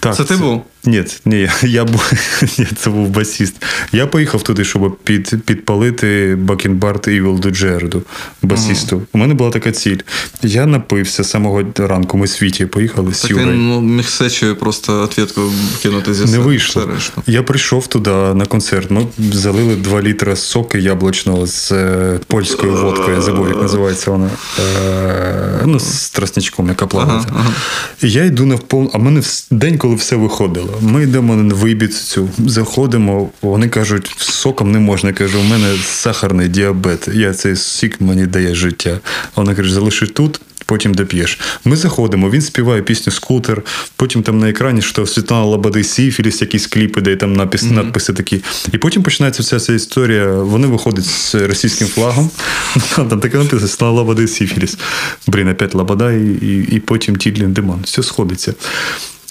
Так, Це ти був? Ні, ні, я був ні, це був басіст. Я поїхав туди, щоб під, підпалити Бакенбард до Джереду, басісту. У мене була така ціль. Я напився з самого ранку. Ми світі поїхали з Так він ну, міг сечою просто відповідку кинути зі Не вийшло. Я прийшов туди на концерт. Ми залили 2 літра соки яблучного з е, польською водкою. Я забув, як називається вона. Е, ну, з трасничком, яка плавається. Ага, ага. І я йду на пов... А в мене день, коли все виходило. Ми йдемо на вибіцю, заходимо. Вони кажуть, соком не можна. Я кажу, у мене сахарний діабет. Я цей сік мені дає життя. Вона каже, залиши тут. Потім доп'єш. Ми заходимо, він співає пісню Скутер. Потім там на екрані, що Світлана Лободи Сіфіліс, якісь кліпи, де там напис, надписи такі. І потім починається вся ця історія. Вони виходять з російським флагом. Там таке написано Світлана Лободи Сіфіліс. Блін, опять Лобода і, і, і потім Тідлін Демон. Все сходиться.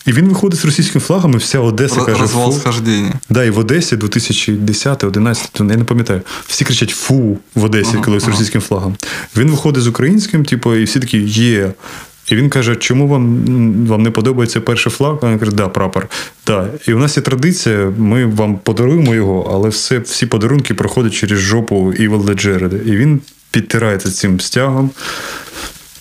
І він виходить з російським флагом, і вся Одеса Роз- каже. Розвал «Фу». схождення. Да, і в Одесі 2010 11 я не пам'ятаю. Всі кричать фу в Одесі, коли з російським флагом. Він виходить з українським, типу, і всі такі є. І він каже, чому вам, вам не подобається перший флаг? А Він каже, да, прапор. Да. І у нас є традиція, ми вам подаруємо його, але все, всі подарунки проходять через жопу Evil the І він підтирається цим стягом,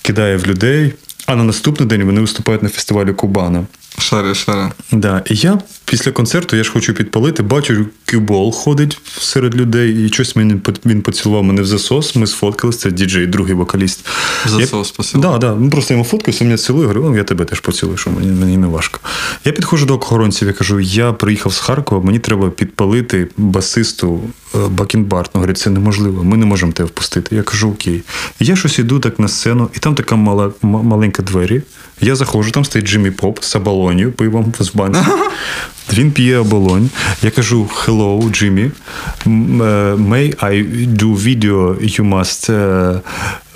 кидає в людей. А на наступний день вони виступають на фестивалі Кубана. Шарі, шарі. Да. І я після концерту я ж хочу підпалити, бачу, кюбол ходить серед людей, і щось мені він поцілував мене в засос. Ми сфоткалися, це діджей, другий вокаліст. В засос поцілував? Да, да. Ну, просто йому фоткаюся, мене цілує, говорю, ну я тебе теж поцілую, що мені, мені не важко. Я підходжу до охоронців, я кажу, я приїхав з Харкова, мені треба підпалити басисту е, Бакенбард. Ну, говорить, це неможливо, ми не можемо тебе впустити. Я кажу, окей. Я щось іду так на сцену, і там така мала, маленька двері. Я заходжу, там стоїть Джиммі Поп з оболонью, пивом з банці. Він п'є оболонь. Я кажу: Hello, Джиммі. Е, May I do video? You must. е,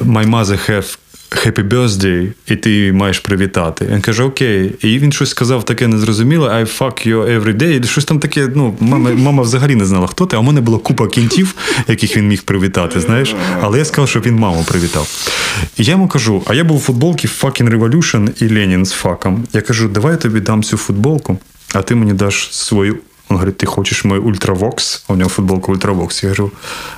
my mother have Happy birthday, і ти маєш привітати. Він каже, окей. І він щось сказав таке незрозуміле, I fuck you every day. І щось там таке, ну, мама, мама взагалі не знала, хто ти, а в мене була купа кінтів, яких він міг привітати, знаєш. Але я сказав, щоб він маму привітав. І я йому кажу: а я був у футболці fucking Revolution і Ленін з факом. Я кажу, давай я тобі дам цю футболку, а ти мені даш свою. Он говорит, ты хочешь мой ультравокс? У нього футболка ультравокс. Я кажу,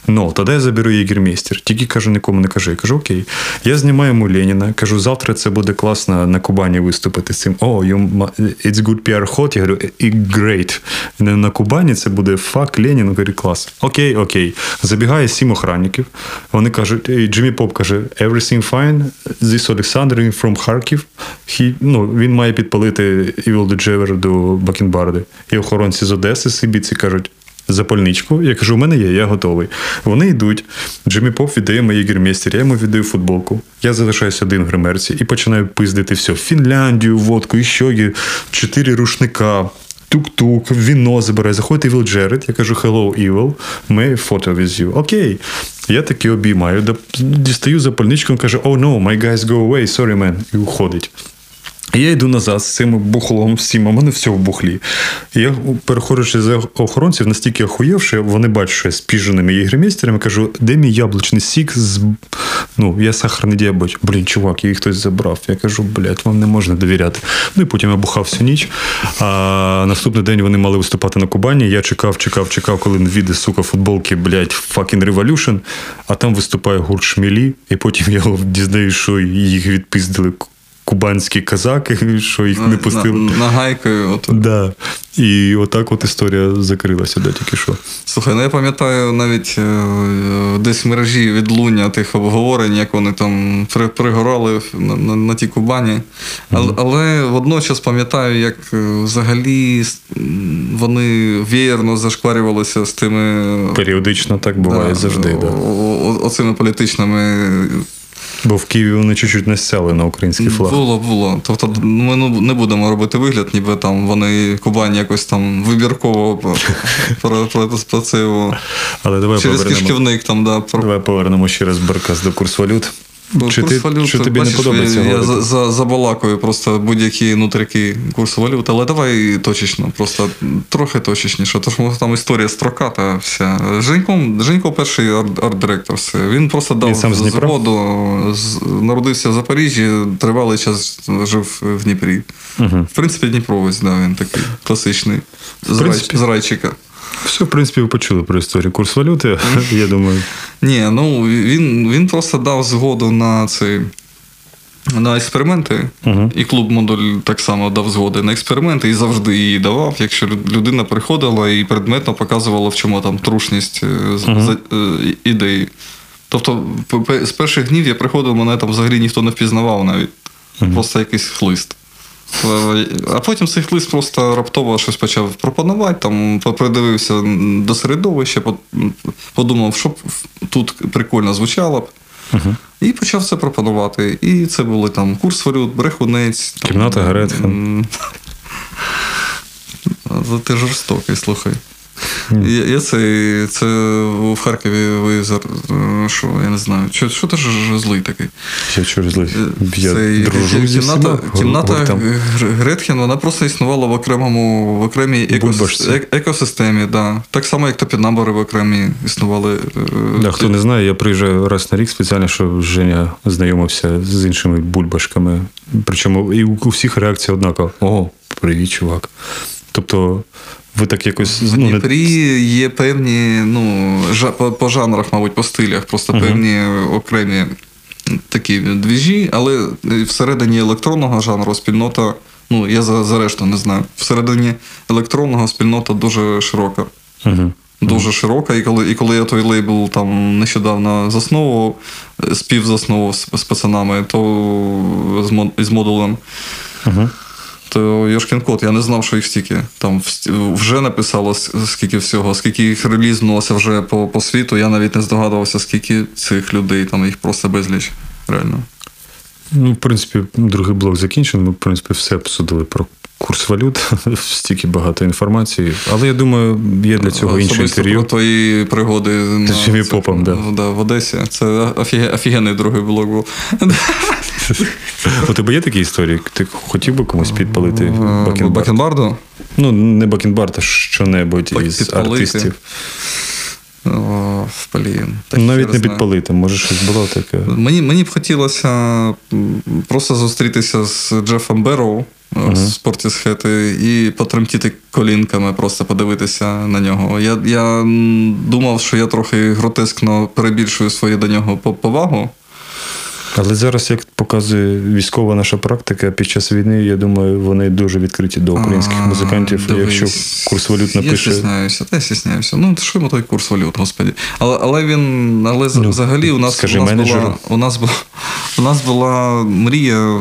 ну, тоді я заберу Єгермейстер. Тільки кажу, нікому не кажи. Я кажу, окей. Я знімаю йому Леніна. Кажу, завтра це буде класно на Кубані виступити з цим. О, you, it's good PR hot. Я говорю, great. На Кубані це буде фак Ленін. Говорить, клас. Окей, окей. Забігає сім охранників. Вони кажуть, і Джиммі Поп каже, everything fine. This Alexander from Kharkiv. He, ну, він має підпалити Evil Javer до Бакенбарди. І охоронці з Одеси, Сибіці кажуть. Запальничку, я кажу, у мене є, я готовий. Вони йдуть. Джиммі Поп віддає мені гірмейстер, я йому віддаю футболку. Я залишаюся один в гримерці і починаю пиздити все. Фінляндію, водку, і що є, чотири рушника. Тук-тук, віно забирає, заходить Evil Jared, я кажу hello, Evil, ми фото with you. Окей. Я таки обіймаю, дістаю запальничку, він каже, oh no, my guys go away, sorry man, і уходить. І я йду назад з цим бухлом всім, а в мене все в бухлі. Я, переходячи за охоронців, настільки охуєвши, вони бачать, що я з піженими єгремейстерами, кажу, де мій яблучний сік з. Ну, я сахарний діабет. Блін, чувак, її хтось забрав. Я кажу, блядь, вам не можна довіряти. Ну і потім я бухав всю ніч. А наступний день вони мали виступати на Кубані. Я чекав, чекав, чекав, коли віде, сука, футболки, блядь, fucking Revolution, а там виступає гурт Шмілі, і потім я дізнаюсь, що їх відпиздили кубанські казаки, що їх не пустили. На, нагайкою. От. Да. І отак от історія закрилася, да, тільки що. Слухай, ну я пам'ятаю навіть е, десь в мережі відлуння тих обговорень, як вони там при, пригорали на, на, на тій Кубані. Але, але водночас пам'ятаю, як е, взагалі вони веєрно зашкварювалися з тими. Періодично так буває да, завжди. Да. Оцими політичними Бо в Києві вони чуть-чуть не сяли на український флаг. Було, було. Тобто ми не будемо робити вигляд, ніби там вони Кубань якось там вибірково про, про, про це Але давай через кишківник там, да. Давай повернемо ще раз Беркас до курс валют. Чи курс ти, валют, що тобі бачиш, не подобається? Я за, за, забалакую просто будь-які нутрики курсу валют, але давай точечно, просто трохи точечніше, тому що там історія строката вся. Женько, Женько перший арт-директор. Він просто дав Він сам з згоду, народився в Запоріжжі, тривалий час жив в Дніпрі. Угу. В принципі, Дніпровець, да, він такий класичний. З, принципі. з райчика. Все, в принципі, ви почули про історію курс валюти, я думаю. Ні, ну він він просто дав згоду на цей. На експерименти, uh-huh. і клуб модуль так само дав згоди на експерименти і завжди її давав, якщо людина приходила і предметно показувала, в чому там трушність uh-huh. ідеї. Тобто, з перших днів я приходив, мене там взагалі ніхто не впізнавав навіть. Uh-huh. Просто якийсь хлист. А потім цей лист просто раптово щось почав пропонувати, там придивився до середовища, подумав, що тут прикольно звучало б. Uh-huh. І почав це пропонувати. І це були там курс валют, брехунець. Кімната Гретхен. Ти жорстокий, слухай. Я, я це, це в Харкові вивезер, що я не знаю. Що, що ти ж злий такий? Я чого злий? Я це, дружу зі кімната, кімната. Гретхен, вона просто існувала в окремому в окремій екос, е- екосистемі. Да. Так само, як топінамбори в окремій існували. е, Да, хто не знає, я приїжджаю раз на рік спеціально, щоб Женя знайомився з іншими бульбашками. Причому і у у всіх реакція однакова. О, привіт, чувак. Тобто, ви так якось В ну, не- є певні, ну, жа- по, по жанрах, мабуть, по стилях, просто Мгм. певні окремі такі двіжі, але всередині електронного жанру спільнота, ну, я за, за решту не знаю. Всередині електронного спільнота дуже широка. Мгм. Дуже широка, і коли, і коли я той лейбл там нещодавно засновував, е, співзасновував з, з пацанами, то з, з модулем, Мгм. То Йошкін код, я не знав, що їх стільки. Там вже написало скільки всього, скільки їх релізнулося вже по, по світу. Я навіть не здогадувався, скільки цих людей, там їх просто безліч. Реально. Ну, в принципі, другий блок закінчений. Ми, в принципі, все обсудили про курс валют, стільки багато інформації. Але я думаю, є для цього інше інтерв'ю. Про твої пригоди на це- Попом, да. да, в Одесі. Це офігенний другий блог був. У тебе є такі історії? Ти хотів би комусь підпалити бакенбард? Бакенбарду? Ну, не бакенбард, а що-небудь із артистів. Блін. Навіть не підпалити, може щось було таке. Мені, мені б хотілося просто зустрітися з Джефом Берроу uh з Портісхети і потремтіти колінками, просто подивитися на нього. Я, я думав, що я трохи гротескно перебільшую свою до нього повагу. Але зараз, як показує військова наша практика, під час війни, я думаю, вони дуже відкриті до українських А, музикантів. Дивись. Якщо курс валют Я напише. стісняюся, та я стісняюся. Ну, що йому той курс валют, господі. Але, але він, але Ну, взагалі у нас, скажи у нас була, у нас була, у нас була мрія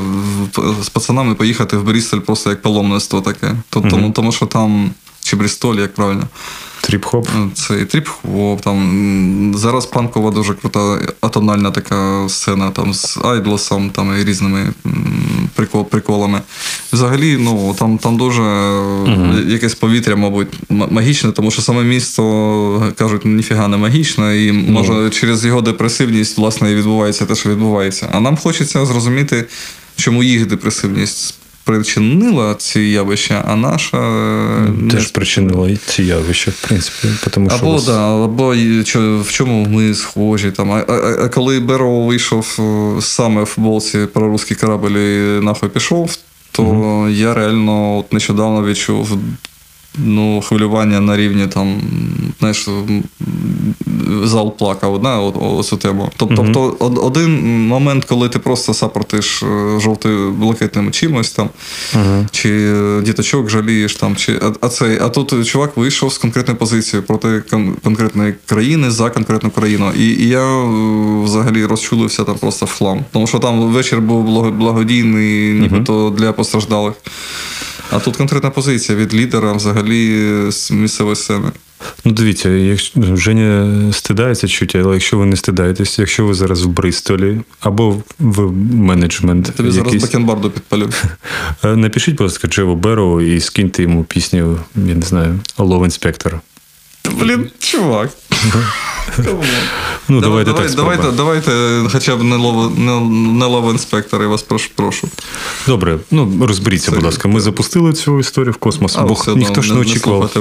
з пацанами поїхати в Брістоль просто як паломництво таке. То- Тому, тому що там, чи Брістоль, як правильно. Трип-хоп. Це і трип-хоп, там зараз панкова дуже крута атональна така сцена там з Idles-ом там і різними прикол, приколами. Взагалі, ну там, там дуже е, якесь повітря, мабуть, магічне, тому що саме місто кажуть, ніфіга не магічне, і може через його депресивність власне і відбувається те, що відбувається. А нам хочеться зрозуміти, чому їх депресивність спричинила ці явища, а наша е, не Теж причинила і ці явища, в принципі. Тому що або, вас- да, або в чому ми схожі. Там. А, а, а коли Беро вийшов е, саме в болці про русські корабль і нахуй пішов, то я реально от нещодавно відчув ну, хвилювання на рівні там, знаєш, зал плакав да, оцю тему. Тоб- Тобто, од- один момент, коли ти просто сапортиш е, жовто-блакитним чимось там, чи е, діточок жалієш там, чи а, а цей, а тут чувак вийшов з конкретною позицією проти кон- конкретної країни за конкретну країну. І, і я е, взагалі розчулився там просто в хлам. Тому що там вечір був благодійний, нібито для постраждалих. А тут конкретна позиція від лідера взагалі з місцевої сцени. Ну, дивіться, якщо Женя стидається чуть, але якщо ви не стидаєтесь, якщо ви зараз в Бристолі або ви менеджмент. Тобі зараз бакенбарду підпалю. е, Напишіть, ласка, Джеву Берроу і скиньте йому пісню, я не знаю, Love Inspector. Блін, чувак. Ну, давайте так давайте, давайте хоча б не не інспектор, я вас прошу. прошу. Добре, ну розберіться, будь ласка. Ми запустили цю історію в космос, бо ніхто ж не очікував.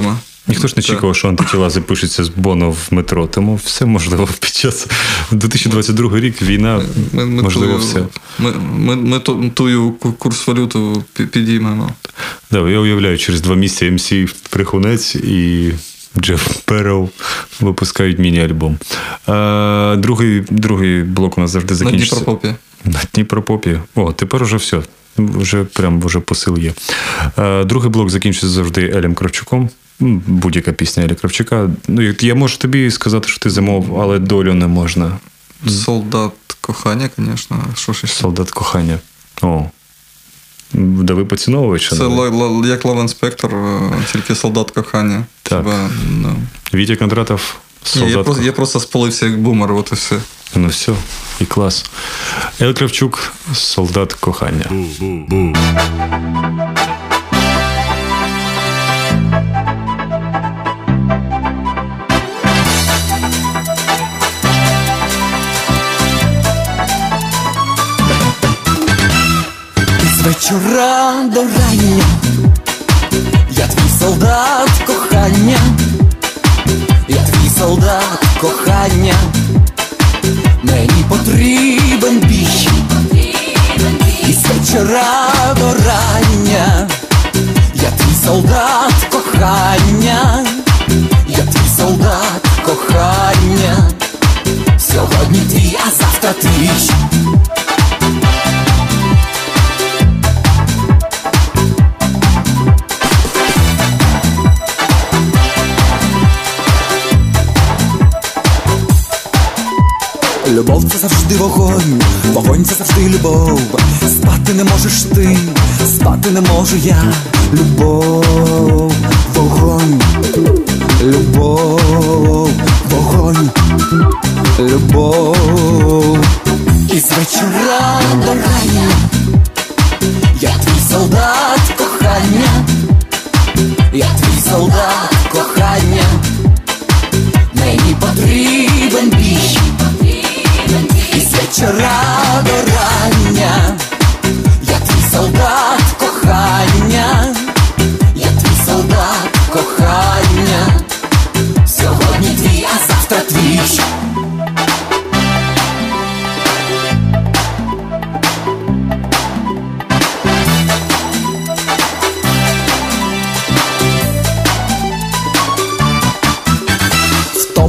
Ніхто ж не очікував, що антитіла запишуться з Боно в метро. Тому все можливо під час 2022 рік війна, Ми, ми можливо, все. Ми, ми, ми тую курс валюту підіймемо. Да, я уявляю, через два місяці МС Прихунець і Джеф Перел випускають міні-альбом. А, другий, другий блок у нас завжди На закінчиться. Дніпропопі. На Дніпропопі. О, тепер уже все. Вже прям вже посил є. А, другий блок закінчиться завжди Елем Кравчуком. Будь-яка пісня Елі Кравчука. Ну, я можу тобі сказати, що ти замовив, але долю не можна. Солдат кохання, звісно. Солдат кохання. О. Да ви поціновувача. Це ла- ла- як лав інспектор, е, тільки солдат кохання. Так. Тебе, ну. Вітя Кондратов. Ні, Солдат я, просто, я просто спалився як бумер, от і все. Ну все, і клас. Ел Кравчук, солдат кохання. З вечора до рання. Я твій солдат кохання, я твій солдат кохання, мені потрібен бій, і з вечора до рання. Я твій солдат кохання, я твій солдат кохання, сьогодні твій, а завтра твій. Любов це завжди вогонь, вогонь це завжди любов. Спати не можеш ти, спати не можу я. Любов, вогонь, любов, вогонь, любов. І з вечора до рання я твій солдат кохання. я твій солдат кохання, вечора до рання, я твій солдат кохання, я твій солдат кохання, сьогодні твій, а завтра твій.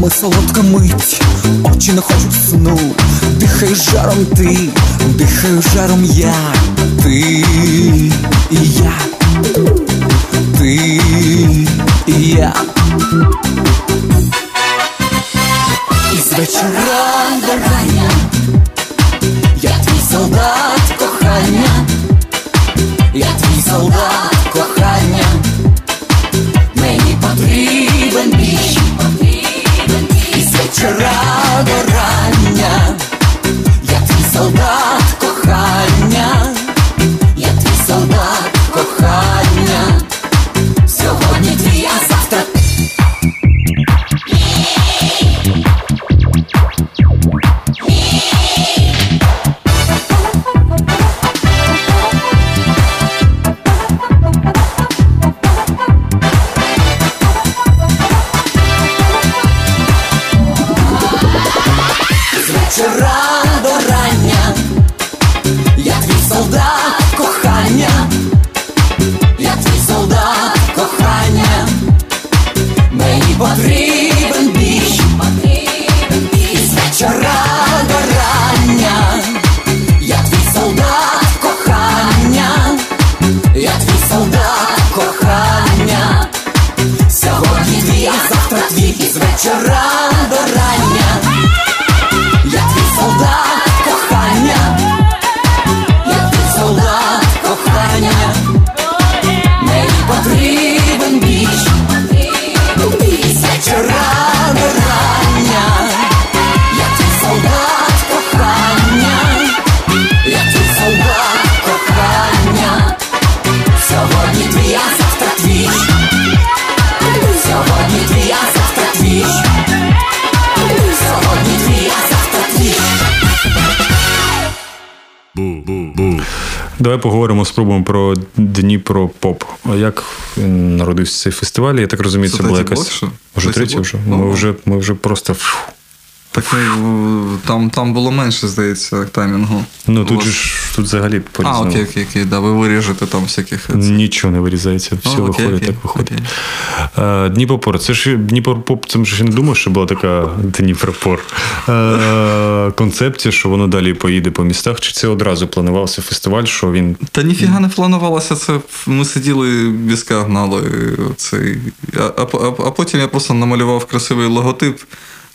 Втоми солодка мить, очі не хочуть сну, дихай жаром ти, дихаю жаром я, ти і я, ти і я. І з рання, я твій солдат кохання, я твій солдат Давай поговоримо, спробуємо про Дніпро Поп. А Як народився цей фестиваль? Я так розумію, це, була якась. Може що? Вже Третій третій вже. Ну, Ми ну. вже, ми вже просто. Так е, там, там було менше, здається, таймінгу. Ну тут же ж тут взагалі А, по-різному. окей, окей, окей, да, ви виріжете там всяких. Нічого не вирізається, все окей, виходить, окей, так виходить. окей. Е, Дніпропор. Це ж Дніпропоп, це ж не думав, що була така Дніпропор е, концепція, що воно далі поїде по містах. Чи це одразу планувався фестиваль, що він Та ніфіга не планувалося це. Ми сиділи, візка гнали цей. А, а, а, а потім я просто намалював красивий логотип,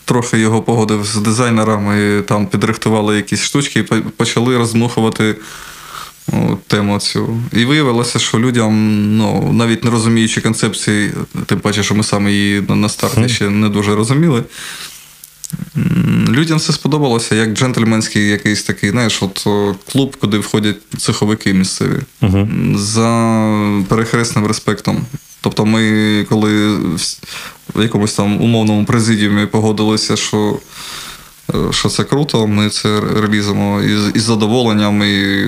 трохи його погодив з дизайнерами, там підрихтували якісь штучки і почали роздмухувати о, тему цю. І виявилося, що людям, ну, навіть не розуміючи концепції, тим паче, що ми саме її на- старті ще не дуже розуміли. Людям це сподобалося як джентльменський якийсь такий, знаєш, от клуб, куди входять цеховики місцеві М, за перехресним респектом. Тобто, ми, коли в- якомусь там умовному президіумі погодилися, що, е, що це круто, ми це релізимо із, із задоволенням, і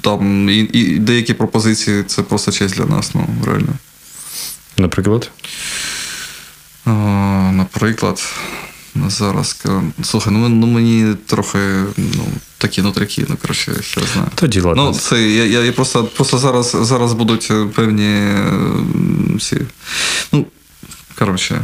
там і, і деякі пропозиції це просто честь для нас, ну реально. Наприклад, наприклад, зараз слухай, ну, ну мені трохи ну, такі нутряки, ну коротше, я знаю. тоді ладно. Ну, це я, я, я просто, просто зараз, зараз будуть е, певні е, всі. Ну, коротше.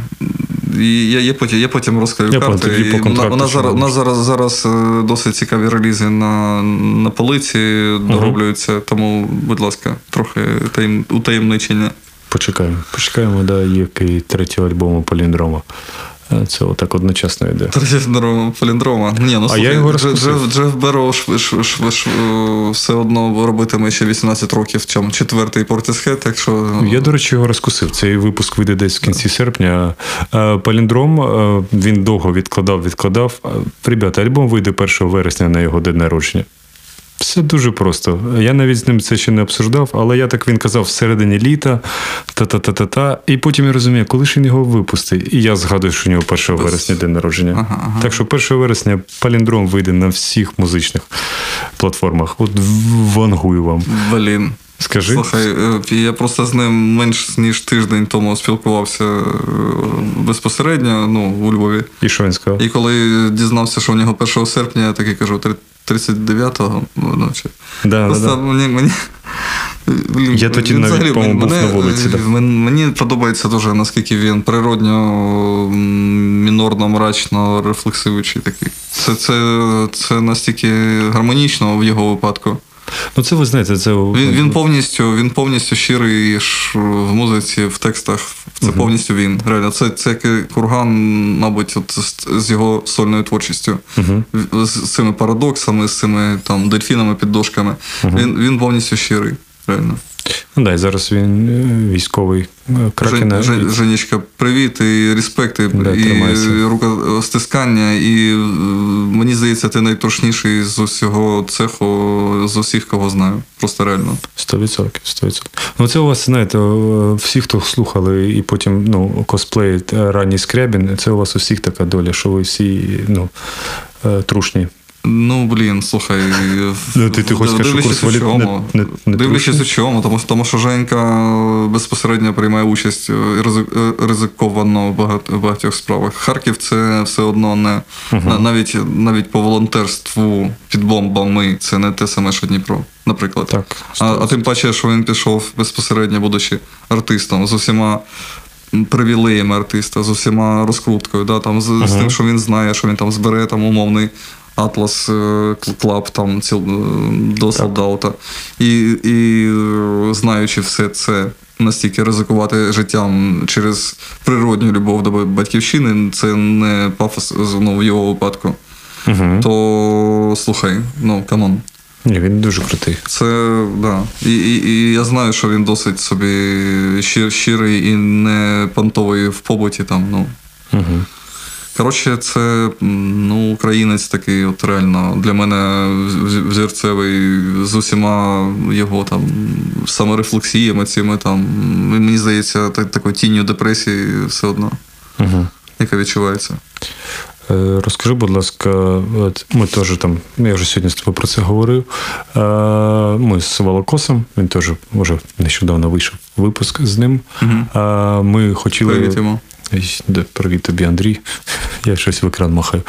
І я, я, потім, я потім розкрию Я карти. і по вона що зараз, будеш. вона зараз, зараз е, досить цікаві релізи на, на полиці дороблюються, тому, будь ласка, трохи таєм, утаємничення. почекаємо. Почекаємо, да, який третій альбом у Поліндрома. Е, Це отак одночасно йде. Поліндрома. Ні, ну, А слухай, я його. Джеф, Джеф е, все одно робитиме ще 18 років, чим четвертий Portishead, так що Я, до речі, його розкусив. Цей випуск вийде десь в кінці серпня. Е, Паліндром е, він довго відкладав, відкладав. Е, Ребята, альбом вийде 1 вересня на його день народження. Все дуже просто. Я навіть з ним це ще не обсуждав, але я так він казав всередині літа, та-та-та-та-та. І потім я розумію, коли ж він його випустить. І я згадую, що у нього 1 вересня день народження. Ага, ага. Так що 1 вересня паліндром вийде на всіх музичних платформах. От вангую вам. Блін. Скажи. Слухай, е, я просто з ним менш ніж тиждень тому спілкувався е, безпосередньо ну, у Львові. І що він сказав? І коли дізнався, що в нього 1 серпня, я такий кажу, «Три- 39-го ночі. Да, Просто да, да. мені. мені Блін, Я тоді він навіть, взагалі по-моєму, був мене- на вулиці, да. мен- Мені подобається дуже, наскільки він природньо мінорно, мрачно, рефлексивучий такий. Це, це, це настільки гармонічно в його випадку. Ну це ви знаєте, це Він, він повністю, він повністю щирий в музиці, в текстах. Це повністю він. Реально, це, це як курган, мабуть, от з, з його сольною творчістю. В- З, з цими парадоксами, з цими там дельфінами під дошками. Він, він повністю щирий. Реально. Ну, да, і зараз він е, військовий е, Кракена. Жен, Жен, Женечка, привіт і респект, і, Да, і рукостискання. І е, мені здається, ти найтрошніший з усього цеху, з усіх, кого знаю. Просто реально. 100%, 100%. Ну, це у вас, знаєте, всі, хто слухали і потім ну, косплеїть ранній Скрябін, це у вас у всіх така доля, що ви всі ну, трушні. Ну, блін, слухай. Ну, ти- ти хочеш сказати, що дивлячись курс у валют не- чому. не- не Дивлячись у чому, тому, тому що Женька безпосередньо приймає участь е, е, ризиковано в багат- в багатьох справах. Харків це все одно не на- навіть, навіть по волонтерству під бомбами це не те саме, що Дніпро, наприклад. Так, а, а тим паче, що він пішов безпосередньо, будучи артистом, з усіма. Привілеями артиста, з усіма розкруткою, да, там, з, з тим, що він знає, що він там збере там умовний Атлас е, Club там е, до солдата. І, і е, знаючи все це, настільки ризикувати життям через природню любов до батьківщини, це не пафос ну, в його випадку. То слухай, ну come on. Ні, він дуже крутий. Це да. І, і, і я знаю, що він досить собі щир, щирий і не понтовий в побуті там. Ну. Угу. Коротше, це ну, українець такий, от реально для мене вз- взірцевий з усіма його там саморефлексіями, цими там. Мені здається, та- такою тінню депресії все одно, Угу. яка відчувається. Е, Розкажи, будь ласка, ми теж там, я вже сьогодні з тобою про це говорив. Е, Ми з Волокосом, він теж вже нещодавно вийшов випуск з ним. Е, Ми хотіли. Привіт йому. Привіт тобі, Андрій. Я щось в екран махаю,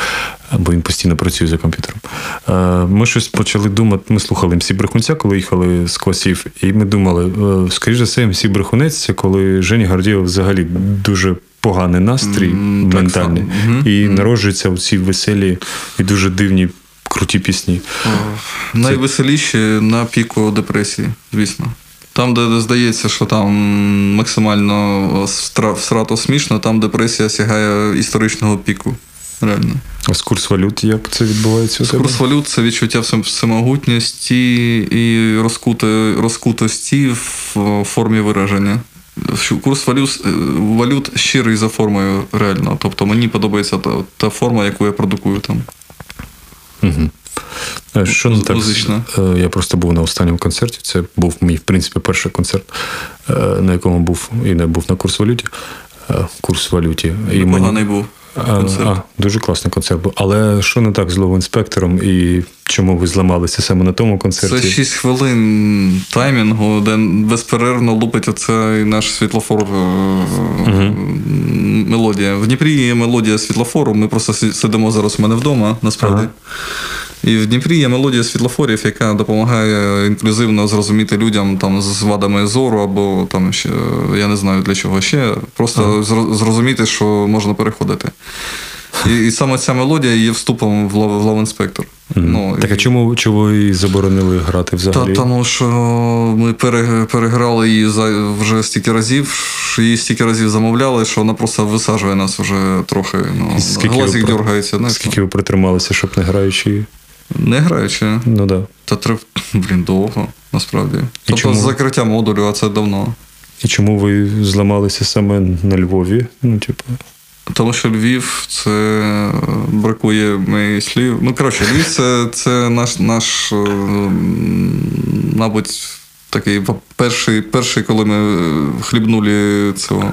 бо він постійно працює за комп'ютером. Е, Ми щось почали думати. Ми слухали МСі Брехунця, коли їхали з класів, і ми думали, е, скоріш за все, МСі Брехунець це коли Жені Гордієв взагалі дуже поганий настрій так ментальний. Мгм. І народжуються у ці веселі і дуже дивні, круті пісні. Найвеселіші на піку депресії, звісно. Там, де здається, що там максимально всрато смішно, там депресія сягає історичного піку. Реально. А з курс валют, як це відбувається тебе? Курс валют це відчуття всем- всемогутності і розкути, розкутості в формі вираження. Курс валют, валют щирий за формою реально. Тобто мені подобається та, та форма, яку я продукую там. Угу. Що не так? Музично. е, Я просто був на останньому концерті. Це був мій, в принципі, перший концерт, е, на якому був і не був на курс валюті. е, Курс валюті. І Поганий був концерт. а, дуже класний концерт був. Але що не так з ловоінспектором і чому ви зламалися саме на тому концерті? Це 6 хвилин таймінгу, де безперервно лупить оцей наш світлофор е, мелодія. В Дніпрі є мелодія світлофору. Ми просто сидимо зараз у мене вдома, насправді. І в Дніпрі є мелодія світлофорів, яка допомагає інклюзивно зрозуміти людям там з вадами зору або там ще я не знаю для чого ще. Просто зро- зрозуміти, що можна переходити. І, і саме ця мелодія є вступом в лав, в лав-інспектор. Ну, Так а чому, чому ви заборонили грати та, взагалі? тому що ми пере, переграли її за вже стільки разів, її стільки разів замовляли, що вона просто висаджує нас вже трохи. Ну, глазик дергається. Скільки ви притрималися, щоб не граючи? Не граючи. Ну да. Та трив, блін, довго, насправді. Тобто чому? з закриття модулю, а це давно. І чому ви зламалися саме на Львові? Ну, типу. Тому що Львів це бракує мені слів. Ну, коротше, Львів це, це наш, наш, е, мабуть, такий перший, перший, коли ми хлібнули цього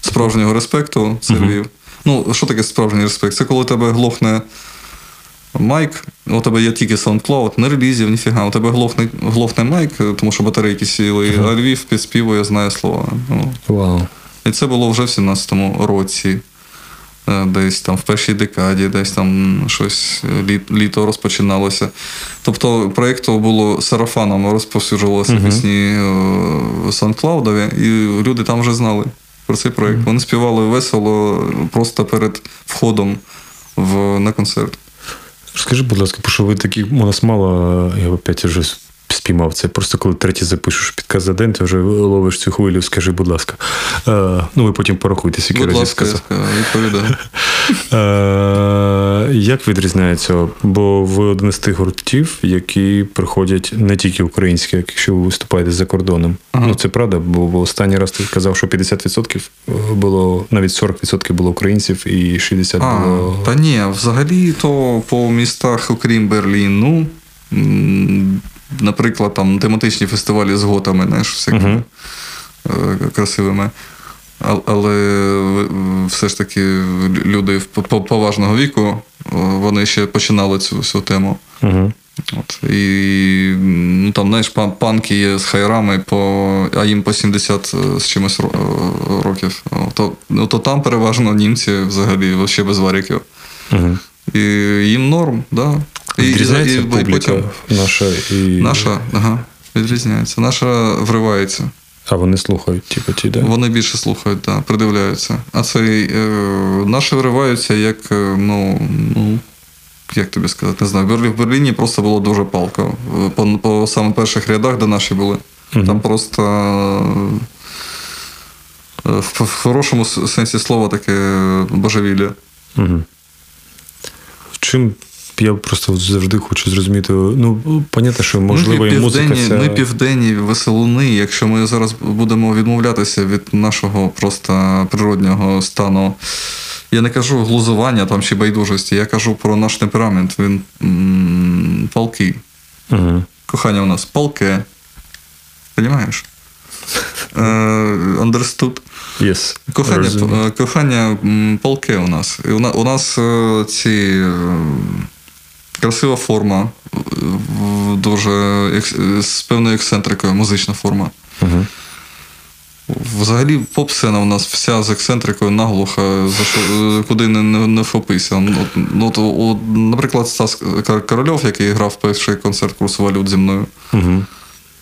справжнього респекту, це Львів. Ну, що таке справжній респект? Це коли тебе глохне майк, у тебе є тільки SoundCloud, не релізів, ніфіга, у тебе глохне, глохне майк, тому що батарейки сіли, а Львів підспівує, знає слова. Ну, Вау. і це було вже в 17-му році, Е, десь там в першій декаді, десь там щось е, лі- літо розпочиналося. Тобто проєкту було сарафаном розповсюджувалися пісні е, SoundCloud, і люди там вже знали про цей проєкт. Вони співали весело просто перед входом в, на концерт. Скажи, будь ласка, бо що ви такі, у нас мало, я опять вже спіймав це. Просто коли третій запишеш підказ за день, ти вже ловиш цю хвилю, скажи, будь ласка. Е, ну, ви потім порахуйте, скільки разів ласка, сказав. відповідаю. Е, як відрізняється? Бо ви один з тих гуртів, які приходять не тільки українські, якщо ви виступаєте за кордоном. Ну це правда, бо, останній раз ти казав, що 50% було, навіть 40% було українців і 60% А, було. та ні, взагалі то по містах, окрім Берліну, наприклад, там тематичні фестивалі з готами, знаєш, всякими е, красивими. Але е, все ж таки люди поважного віку, е, вони ще починали цю всю тему. Угу. От, і ну, там, знаєш, панки є з хайрами, по, а їм по 70 з чимось років. То, ну, то там переважно німці взагалі вообще без варіків. Угу. І їм норм, да. І, Відрізняється і- публіка потім наша і. наша, ага, відрізняється. Наша вривається. А вони слухають, типу, ті, да? Вони більше слухають, да, придивляються. А цей е, наші вриваються як, е, ну, ну, як тобі сказати, не знаю. В Берліні просто було дуже палко. Е, По, по саме перших рядах, де наші були. Там просто е, в, в хорошому сенсі слова таке божевілля. Угу. Чим я просто завжди хочу зрозуміти. Ну, понятно, що можливо ми, і музика. Ця... ми південні веселуни. Якщо ми зараз будемо відмовлятися від нашого просто природнього стану, я не кажу глузування там чи байдужості, я кажу про наш темперамент. Він м, палкий. Угу. Кохання у нас палке. Понімаєш? Е, Understood. Yes. Кохання, е, кохання м, палке у нас. І у нас, е, ці красива форма, дуже з певною ексцентрикою, музична форма. Мгм. Взагалі, поп-сцена у нас вся з ексцентрикою наглуха, за що, куди не, не, не вхопися. Ну, от- ну, от, от, наприклад, Стас Корольов, який грав перший концерт курсу валют зі мною. Мгм.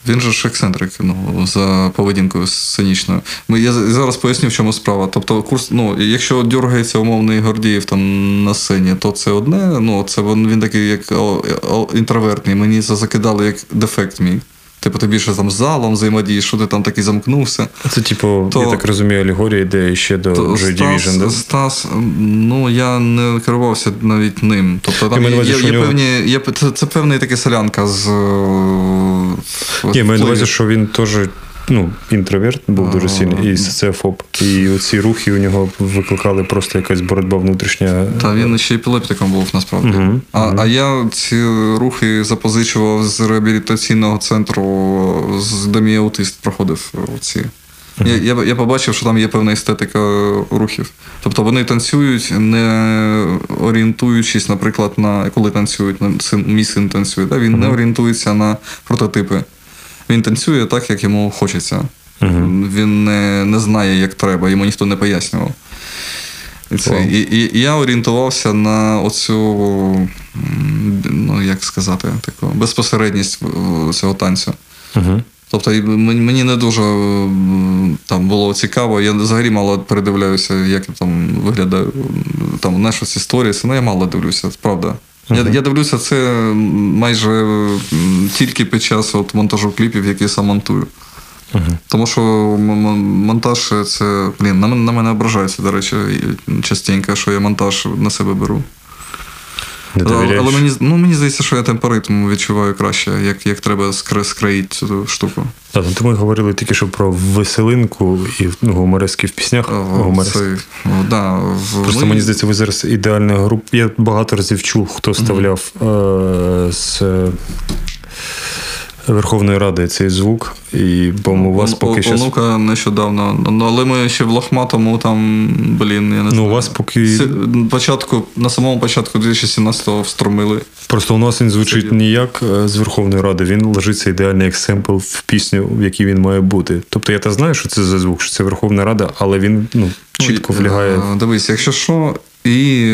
Він же ж ексцентрик ну, за поведінкою сценічною. Ми, я зараз поясню, в чому справа. Тобто, курс, ну, якщо дергається умовний Гордієв там на сцені, то це одне. Ну, це він, він такий, як о, інтровертний. Мені це закидали як дефект мій. Типу, ти більше там з залом взаємодієш, що ти там такий замкнувся. Це, типу, То- я так розумію, алегорія йде ще до Joy Division, да? Стас, ну я не керувався навіть ним. Тобто там є, є, є, нього- певні, є, це, це певний такий селянка з. Ні, маю на увазі, що він теж ну, інтроверт був дуже сильний і соціофоб. І ці рухи у нього викликали просто якась боротьба внутрішня. Та він ще епілептиком був насправді. Мгм, А, а я ці рухи запозичував з реабілітаційного центру, з де мій аутист проходив ці. Я, я, я побачив, що там є певна естетика рухів. Тобто вони танцюють, не орієнтуючись, наприклад, на коли танцюють, на син, мій син танцює, да? він не орієнтується на прототипи. Він танцює так, як йому хочеться. Він не, не знає, як треба, йому ніхто не пояснював. І, це, і, і, і я орієнтувався на оцю, ну як сказати, таку безпосередність цього танцю. Угу. Тобто мені не дуже там було цікаво. Я взагалі мало передивляюся, як там виглядаю. Там знаєш, ці сторіс, ну я мало дивлюся, правда. Я, я дивлюся це майже тільки під час от, монтажу кліпів, які я сам монтую. Тому що монтаж це. Блін, на, мене- на мене ображаються, до речі, частенько, що я монтаж на себе беру. Не Але, довіряєш? але мені, ну, мені здається, що я темпоритм відчуваю краще, як, як треба скр- скроїти цю штуку. Так, ну, то ми говорили тільки що про веселинку і ну, гуморески в піснях. Гуморески. Це, да, в, Просто ми- мені здається, ви зараз ідеальна група. Я багато разів чув, хто вставляв е- з е- Верховної Ради цей звук, і по-моєму, у вас Он- поки що. Онука нещодавно. Ну, але ми ще в лохматому там, блін, я не знаю. Ну, у вас поки- С- Початку, на самому початку 2017-го встромили. Просто у нас він звучить Сидів. не як е, з Верховної Ради, він ложиться ідеальний як семпл в пісню, в якій він має бути. Тобто я та знаю, що це за звук, що це Верховна Рада, але він ну, чітко Ну, влягає. е, Дивись, якщо що, і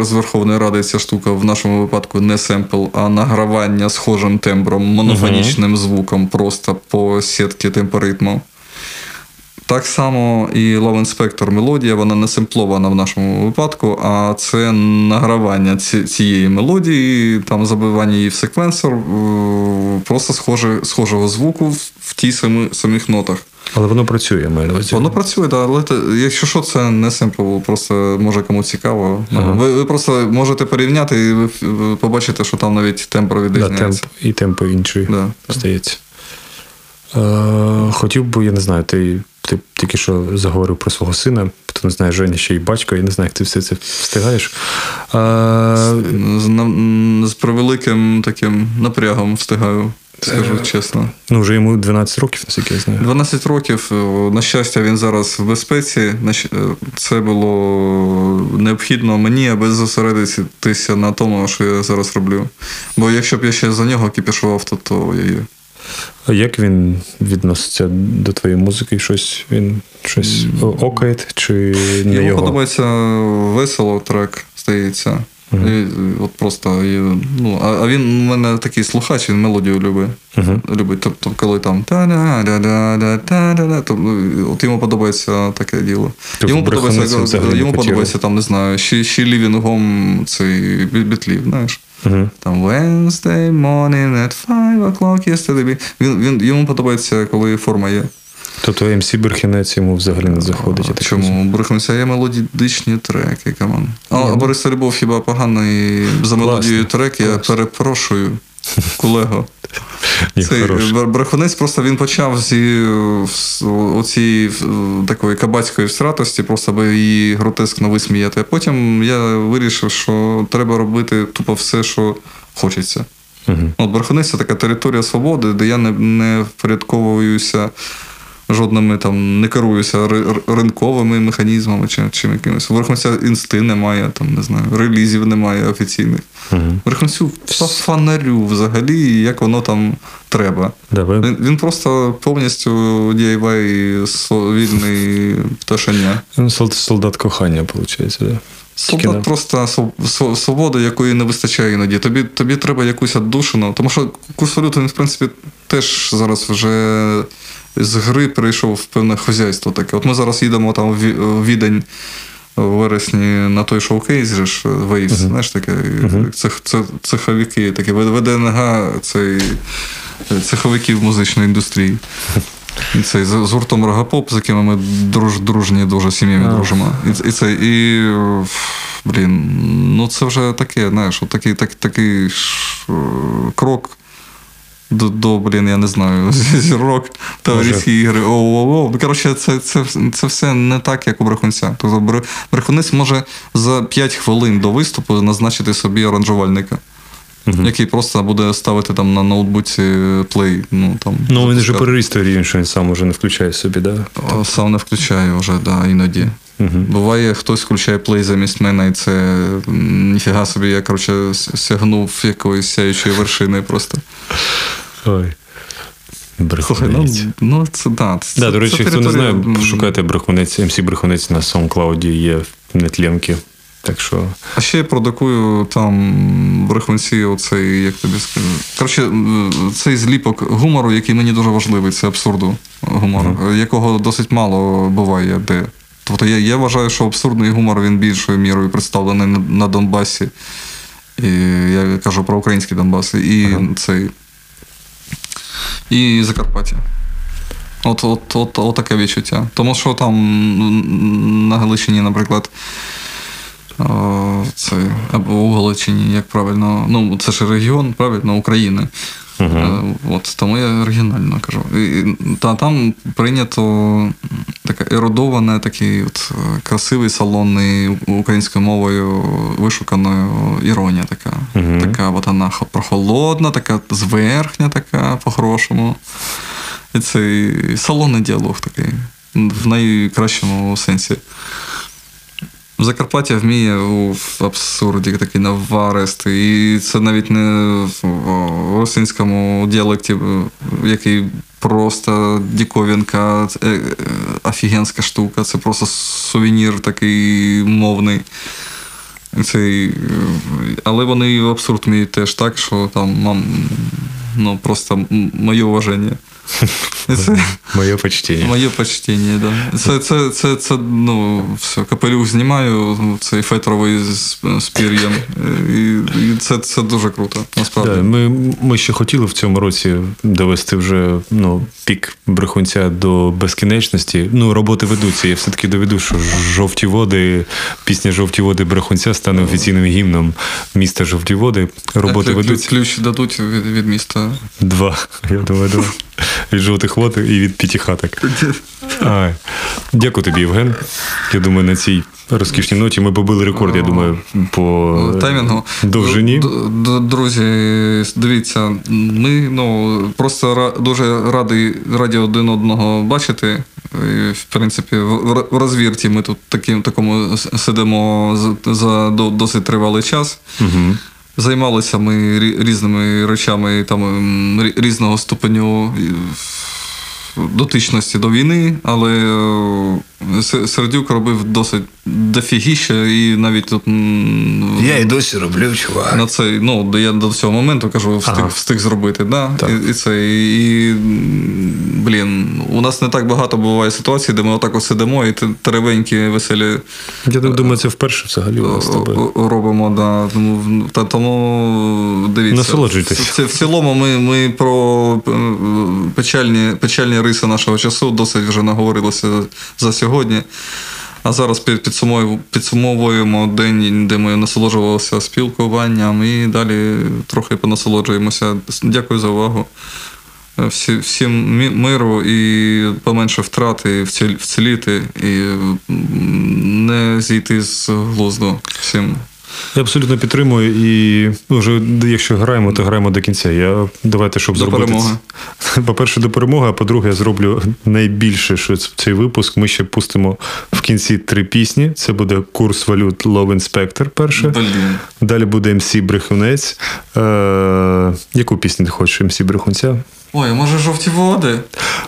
е, з Верховної Ради ця штука в нашому випадку не семпл, а награвання схожим тембром, монофонічним звуком просто по сітці темпоритму. Так само і Love Inspector мелодія, вона не семплована в нашому випадку, а це награвання цієї мелодії, там забивання її в секвенсор, просто схоже, схожого звуку в, в тій самих нотах. Але воно працює, маю на увазі. Воно працює, да, але якщо що, це не семпл, просто може кому цікаво. Ага. Ви, ви просто можете порівняти і ви, побачите, що там навіть да, відрізняється. темп, і темпи інші, Да, так. здається. Е, хотів би, я не знаю, ти, ти тільки що заговорив про свого сина, хто не знає, Женя ще й батько, я не знаю, як ти все це встигаєш. Е, З, на- з превеликим таким напрягом встигаю, скажу чесно. ну, вже йому 12 років, наскільки я знаю. 12 років, е, на щастя, він зараз в безпеці. Е, Це було необхідно мені, аби зосередитися на тому, що я зараз роблю. Бо якщо б я ще за нього кіпішував, то то я. А як він відноситься до твоєї музики? Щось він щось окає чи не Йому його? подобається весело трек, здається. І, от просто, і, ну, а, а він у мене такий слухач, він мелодію любить. Мгм. любить. Тобто, коли там та-да-да-да-да-да-да, ну, от йому подобається таке діло. Тобто йому подобається, йому подобається там, не знаю, ще, ще лівінгом цей бітлів, знаєш. Мгм. Там Wednesday morning at 5 o'clock yesterday. Він, він, йому подобається, коли форма є. Тобто МС Брехунець йому взагалі не заходить. я розумію. Чому? Брехунця є мелодичні треки, come on. А, а Борис Любов хіба поганий за мелодією трек, я перепрошую. Колего. Цей брехунець просто він почав зі е, оцієї е, такої кабацької всратості, просто аби її гротескно висміяти. А потім я вирішив, що треба робити тупо все, що хочеться. Мгм. От Брехунець це така територія свободи, де я не, не впорядковуюся жодними там, не керуюся ринковими механізмами чи чим якимось. У Брехунця інсти немає, там, не знаю, релізів немає офіційних. Брехунцю по фонарю взагалі, як воно там треба. Да, ви- Він, він просто повністю DIY вільний пташеня. Ну, солдат кохання, виходить, да? Солдат просто св- св- свободи, якої не вистачає іноді. Тобі, тобі треба якусь віддушину. Тому що курс валюти, він, в принципі, теж зараз вже з гри перейшов в певне хазяйство таке. От ми зараз їдемо там в Відень в вересні на той шоукейс, же ж Waves, знаєш таке, цех, це, цеховики, таке ВДНГ, цей цеховиків музичної індустрії. І Це з, з гуртом Рогапоп, з якими ми друж, дружні, дуже сім'ями дружимо. І, і це, і е, блін, ну це вже таке, знаєш, такий, так, такий е, крок до, до, блін, я не знаю, зірок, товариські ігри. Оу-оу-оу. Ну, Коротше, це, це, це все не так, як у брехунця. Тобто брехунець може за 5 хвилин до виступу назначити собі аранжувальника. Який просто буде ставити там на ноутбуці плей. Ну, там, Ну, він вже переріс той рівень, що він сам уже не включає собі, да? Сам не включає вже, да, іноді. Буває, хтось включає плей замість мене, і це ніфіга собі, я коротше, сягнув якоїсь сяючої вершини просто. Ой. Слухай, ну, ну це да. Це, Да, до речі, це хто не знає, територія, пошукайте брехунець, МС Брехунець на SoundCloud є нетлінки. Так що А ще я продукую там брехунці, оцей, як тобі скажу. Коротше, цей зліпок гумору, який мені дуже важливий, це абсурду гумору, якого досить мало буває де. Тобто я, я вважаю, що абсурдний гумор він більшою мірою представлений на, на Донбасі. І я кажу про український Донбас і цей. І Закарпаття. От, от, от, от таке відчуття. Тому що там на Галичині, наприклад, це або у Галичині, як правильно. Ну, це ж регіон, правильно, України. Е, От, тому я оригінально кажу. І, та там прийнято таке ерудоване, такий от е, красивий салонний українською мовою вишуканою іронія така. Така от вона прохолодна, така зверхня, така по-хорошому. І це салонний діалог такий, в найкращому сенсі. Закарпаття вміє у абсурді такий наваристий. І це навіть не в русинському діалекті, е, який просто діковінка, е, е, офігенська штука. Це просто сувенір такий мовний. Цей, але вони в абсурд вміють теж так, що там ну, просто моє уваження. Моє почтення. Моє почтення, да. Це, це, це, це, ну, все, капелюх знімаю, цей фетровий з, з пір'ям. І, і це, це дуже круто, насправді. Да, ми, ми ще хотіли в цьому році довести вже ну, пік брехунця до безкінечності. Ну, роботи ведуться. Я все-таки доведу, що жовті води, пісня Жовті води брехунця стане офіційним гімном міста Жовті води. Роботи Клю- клю- ведуться. Ключ дадуть від, від міста. Два. Я думаю, два. Від жовтих вод і від п'ятихаток. Ай. Дякую тобі, Євген. Я думаю, на цій розкішній ноті ми побили рекорд, я думаю, по Таймінгу. довжині. Друзі, дивіться, ми ну, просто дуже раді, раді один одного бачити. І, в принципі, в розвірті ми тут таким, такому сидимо за, за до- досить тривалий час. Угу. Займалися ми різними речами там, м, різного ступеню дотичності до війни, але е, Сердюк робив досить дофігіще і навіть тут. Я і досі роблю, чувак. на цей, ну, я до цього моменту кажу, встиг, Ага. встиг зробити. Да? Так. І, і це, і, блін, у нас не так багато буває ситуацій, де ми отак от сидимо і теревенькі, веселі Я так думаю, це вперше взагалі у нас робимо. Да. Тому, та, тому дивіться. Насолоджуйтесь. В, в, в цілому ми, ми про е, печальні, печальні риси нашого часу досить вже наговорилися за сьогодні. А зараз під- підсумовуємо, день, де ми насолоджувалися спілкуванням, і далі трохи понасолоджуємося. Дякую за увагу. Всі, всім миру і поменше втрати, вціліти і не зійти з глузду. Всім. Я абсолютно підтримую. І ну, вже якщо граємо, то граємо до кінця. Я давайте, щоб До зробити перемоги. це- По-перше, до перемоги, а по-друге, я зроблю найбільше, що цей випуск. Ми ще пустимо в кінці три пісні. Це буде курс валют Love Inspector перше. Блін. Далі буде МС Брехунець. Е, яку пісню ти хочеш МС Брехунця? Ой, може жовті води?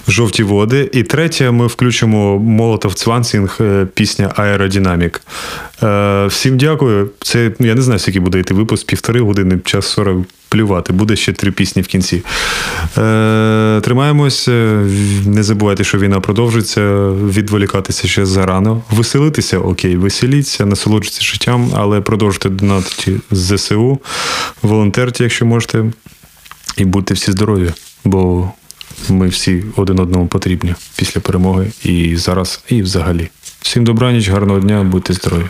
Жовті води. І третє, ми включимо Молотов Цвансінг, е, пісня Аеродинамік. Е, всім дякую. Це я не знаю, скільки буде йти випуск, півтори години, час 40 плювати. Буде ще три пісні в кінці. Е, тримаємось. е, Не забувайте, що війна продовжується. Відволікатися ще зарано. Веселитися, окей, веселіться, насолоджуйтесь життям, але продовжуйте донатити з ЗСУ, волонтерте, якщо можете. І будьте всі здорові, бо ми всі один одному потрібні після перемоги і зараз, і взагалі. Всім добраніч, гарного дня, будьте здорові.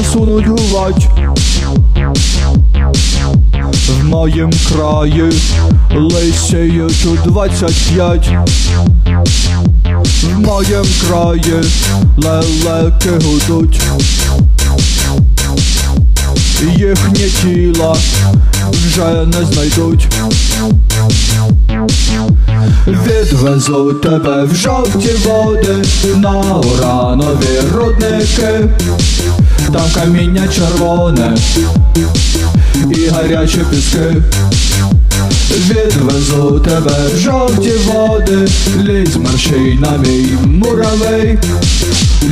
Краї нема часу нудьгувать моїм краї лисіють у 25 В моїм краї лелеки гудуть. Їхні тіла вже не знайдуть. Відвезу тебе в жовті води на уранові рудники, там каміння червоне і гарячі піски. Відвезу тебе в жовті води, лізь марший на мій муравей,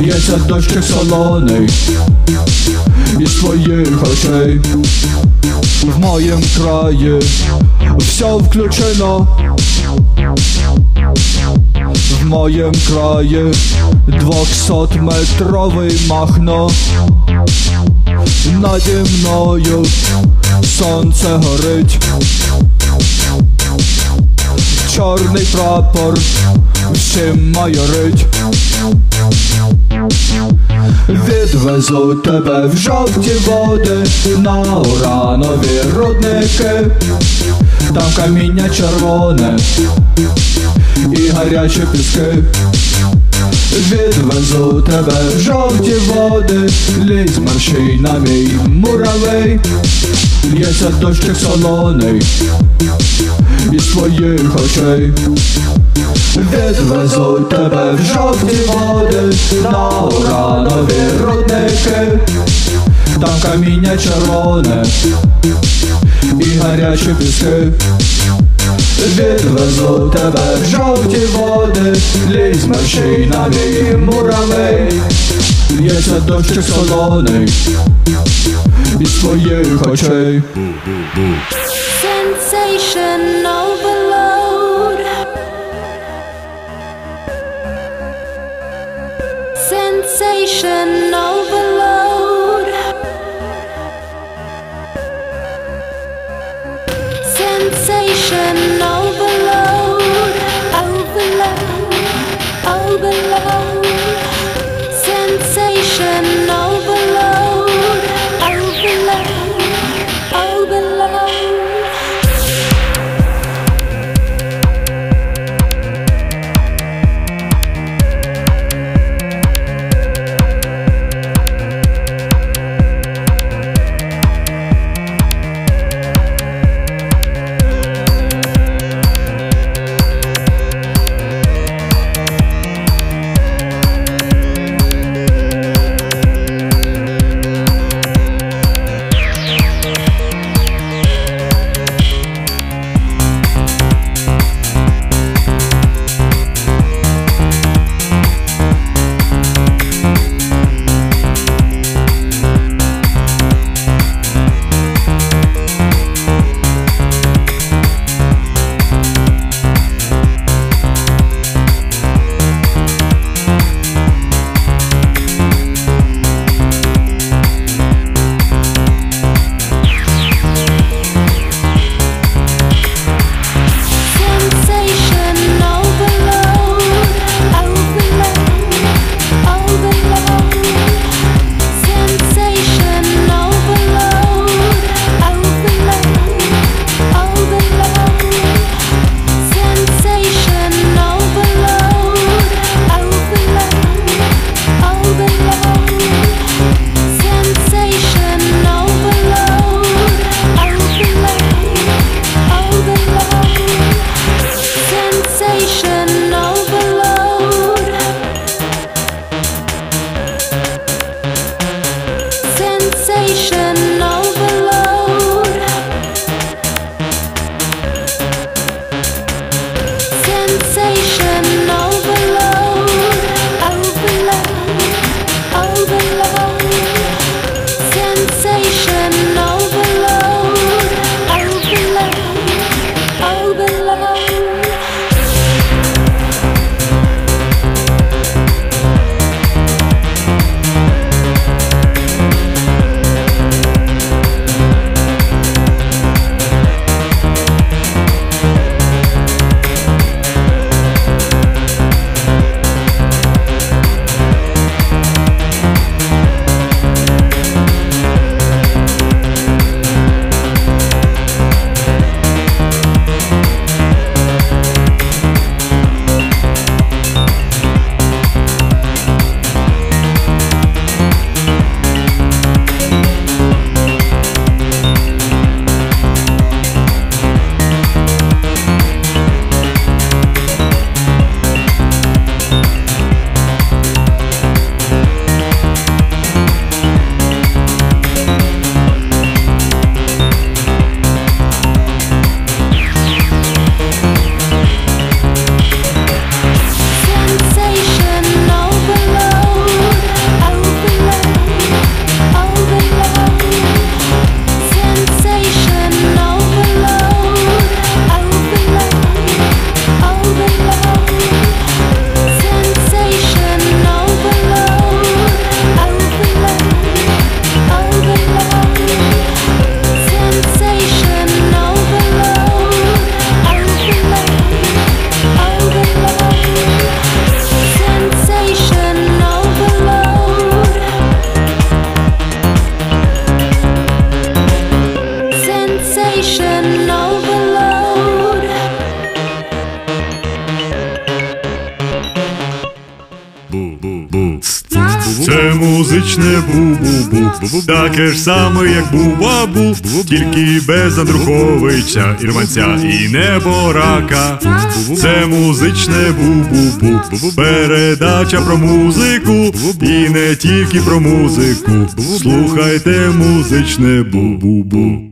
лється дощик солоний із твоїх очей. В моїм краї все включено. В моїм краї. Двохсотметровий махно Наді мною сонце горить. Чорний прапор всім майорить. Відвезу тебе в жовті води на уранові рудники, там каміння червоне і гарячі піски. Відвезу тебе в жовті води, лізь марший на мій муравей, лється дощик солоний із твоїх очей. Відвезу тебе в жовті води на уранові рудники, там каміння червоне і гарячі піски. Відвезу тебе в жовті води, лізь мерщій на мій муравей, лється дощик солоний із твоїх очей. Sensation overload. Sensation overload. Sensation overload. Overload. Overload. Sensation overload. Таке ж саме, як бубабу, тільки без Андруховича, Ірванця і неборака. Це музичне бу-бу-бу, передача про музику, і не тільки про музику. Слухайте музичне бу-бу-бу.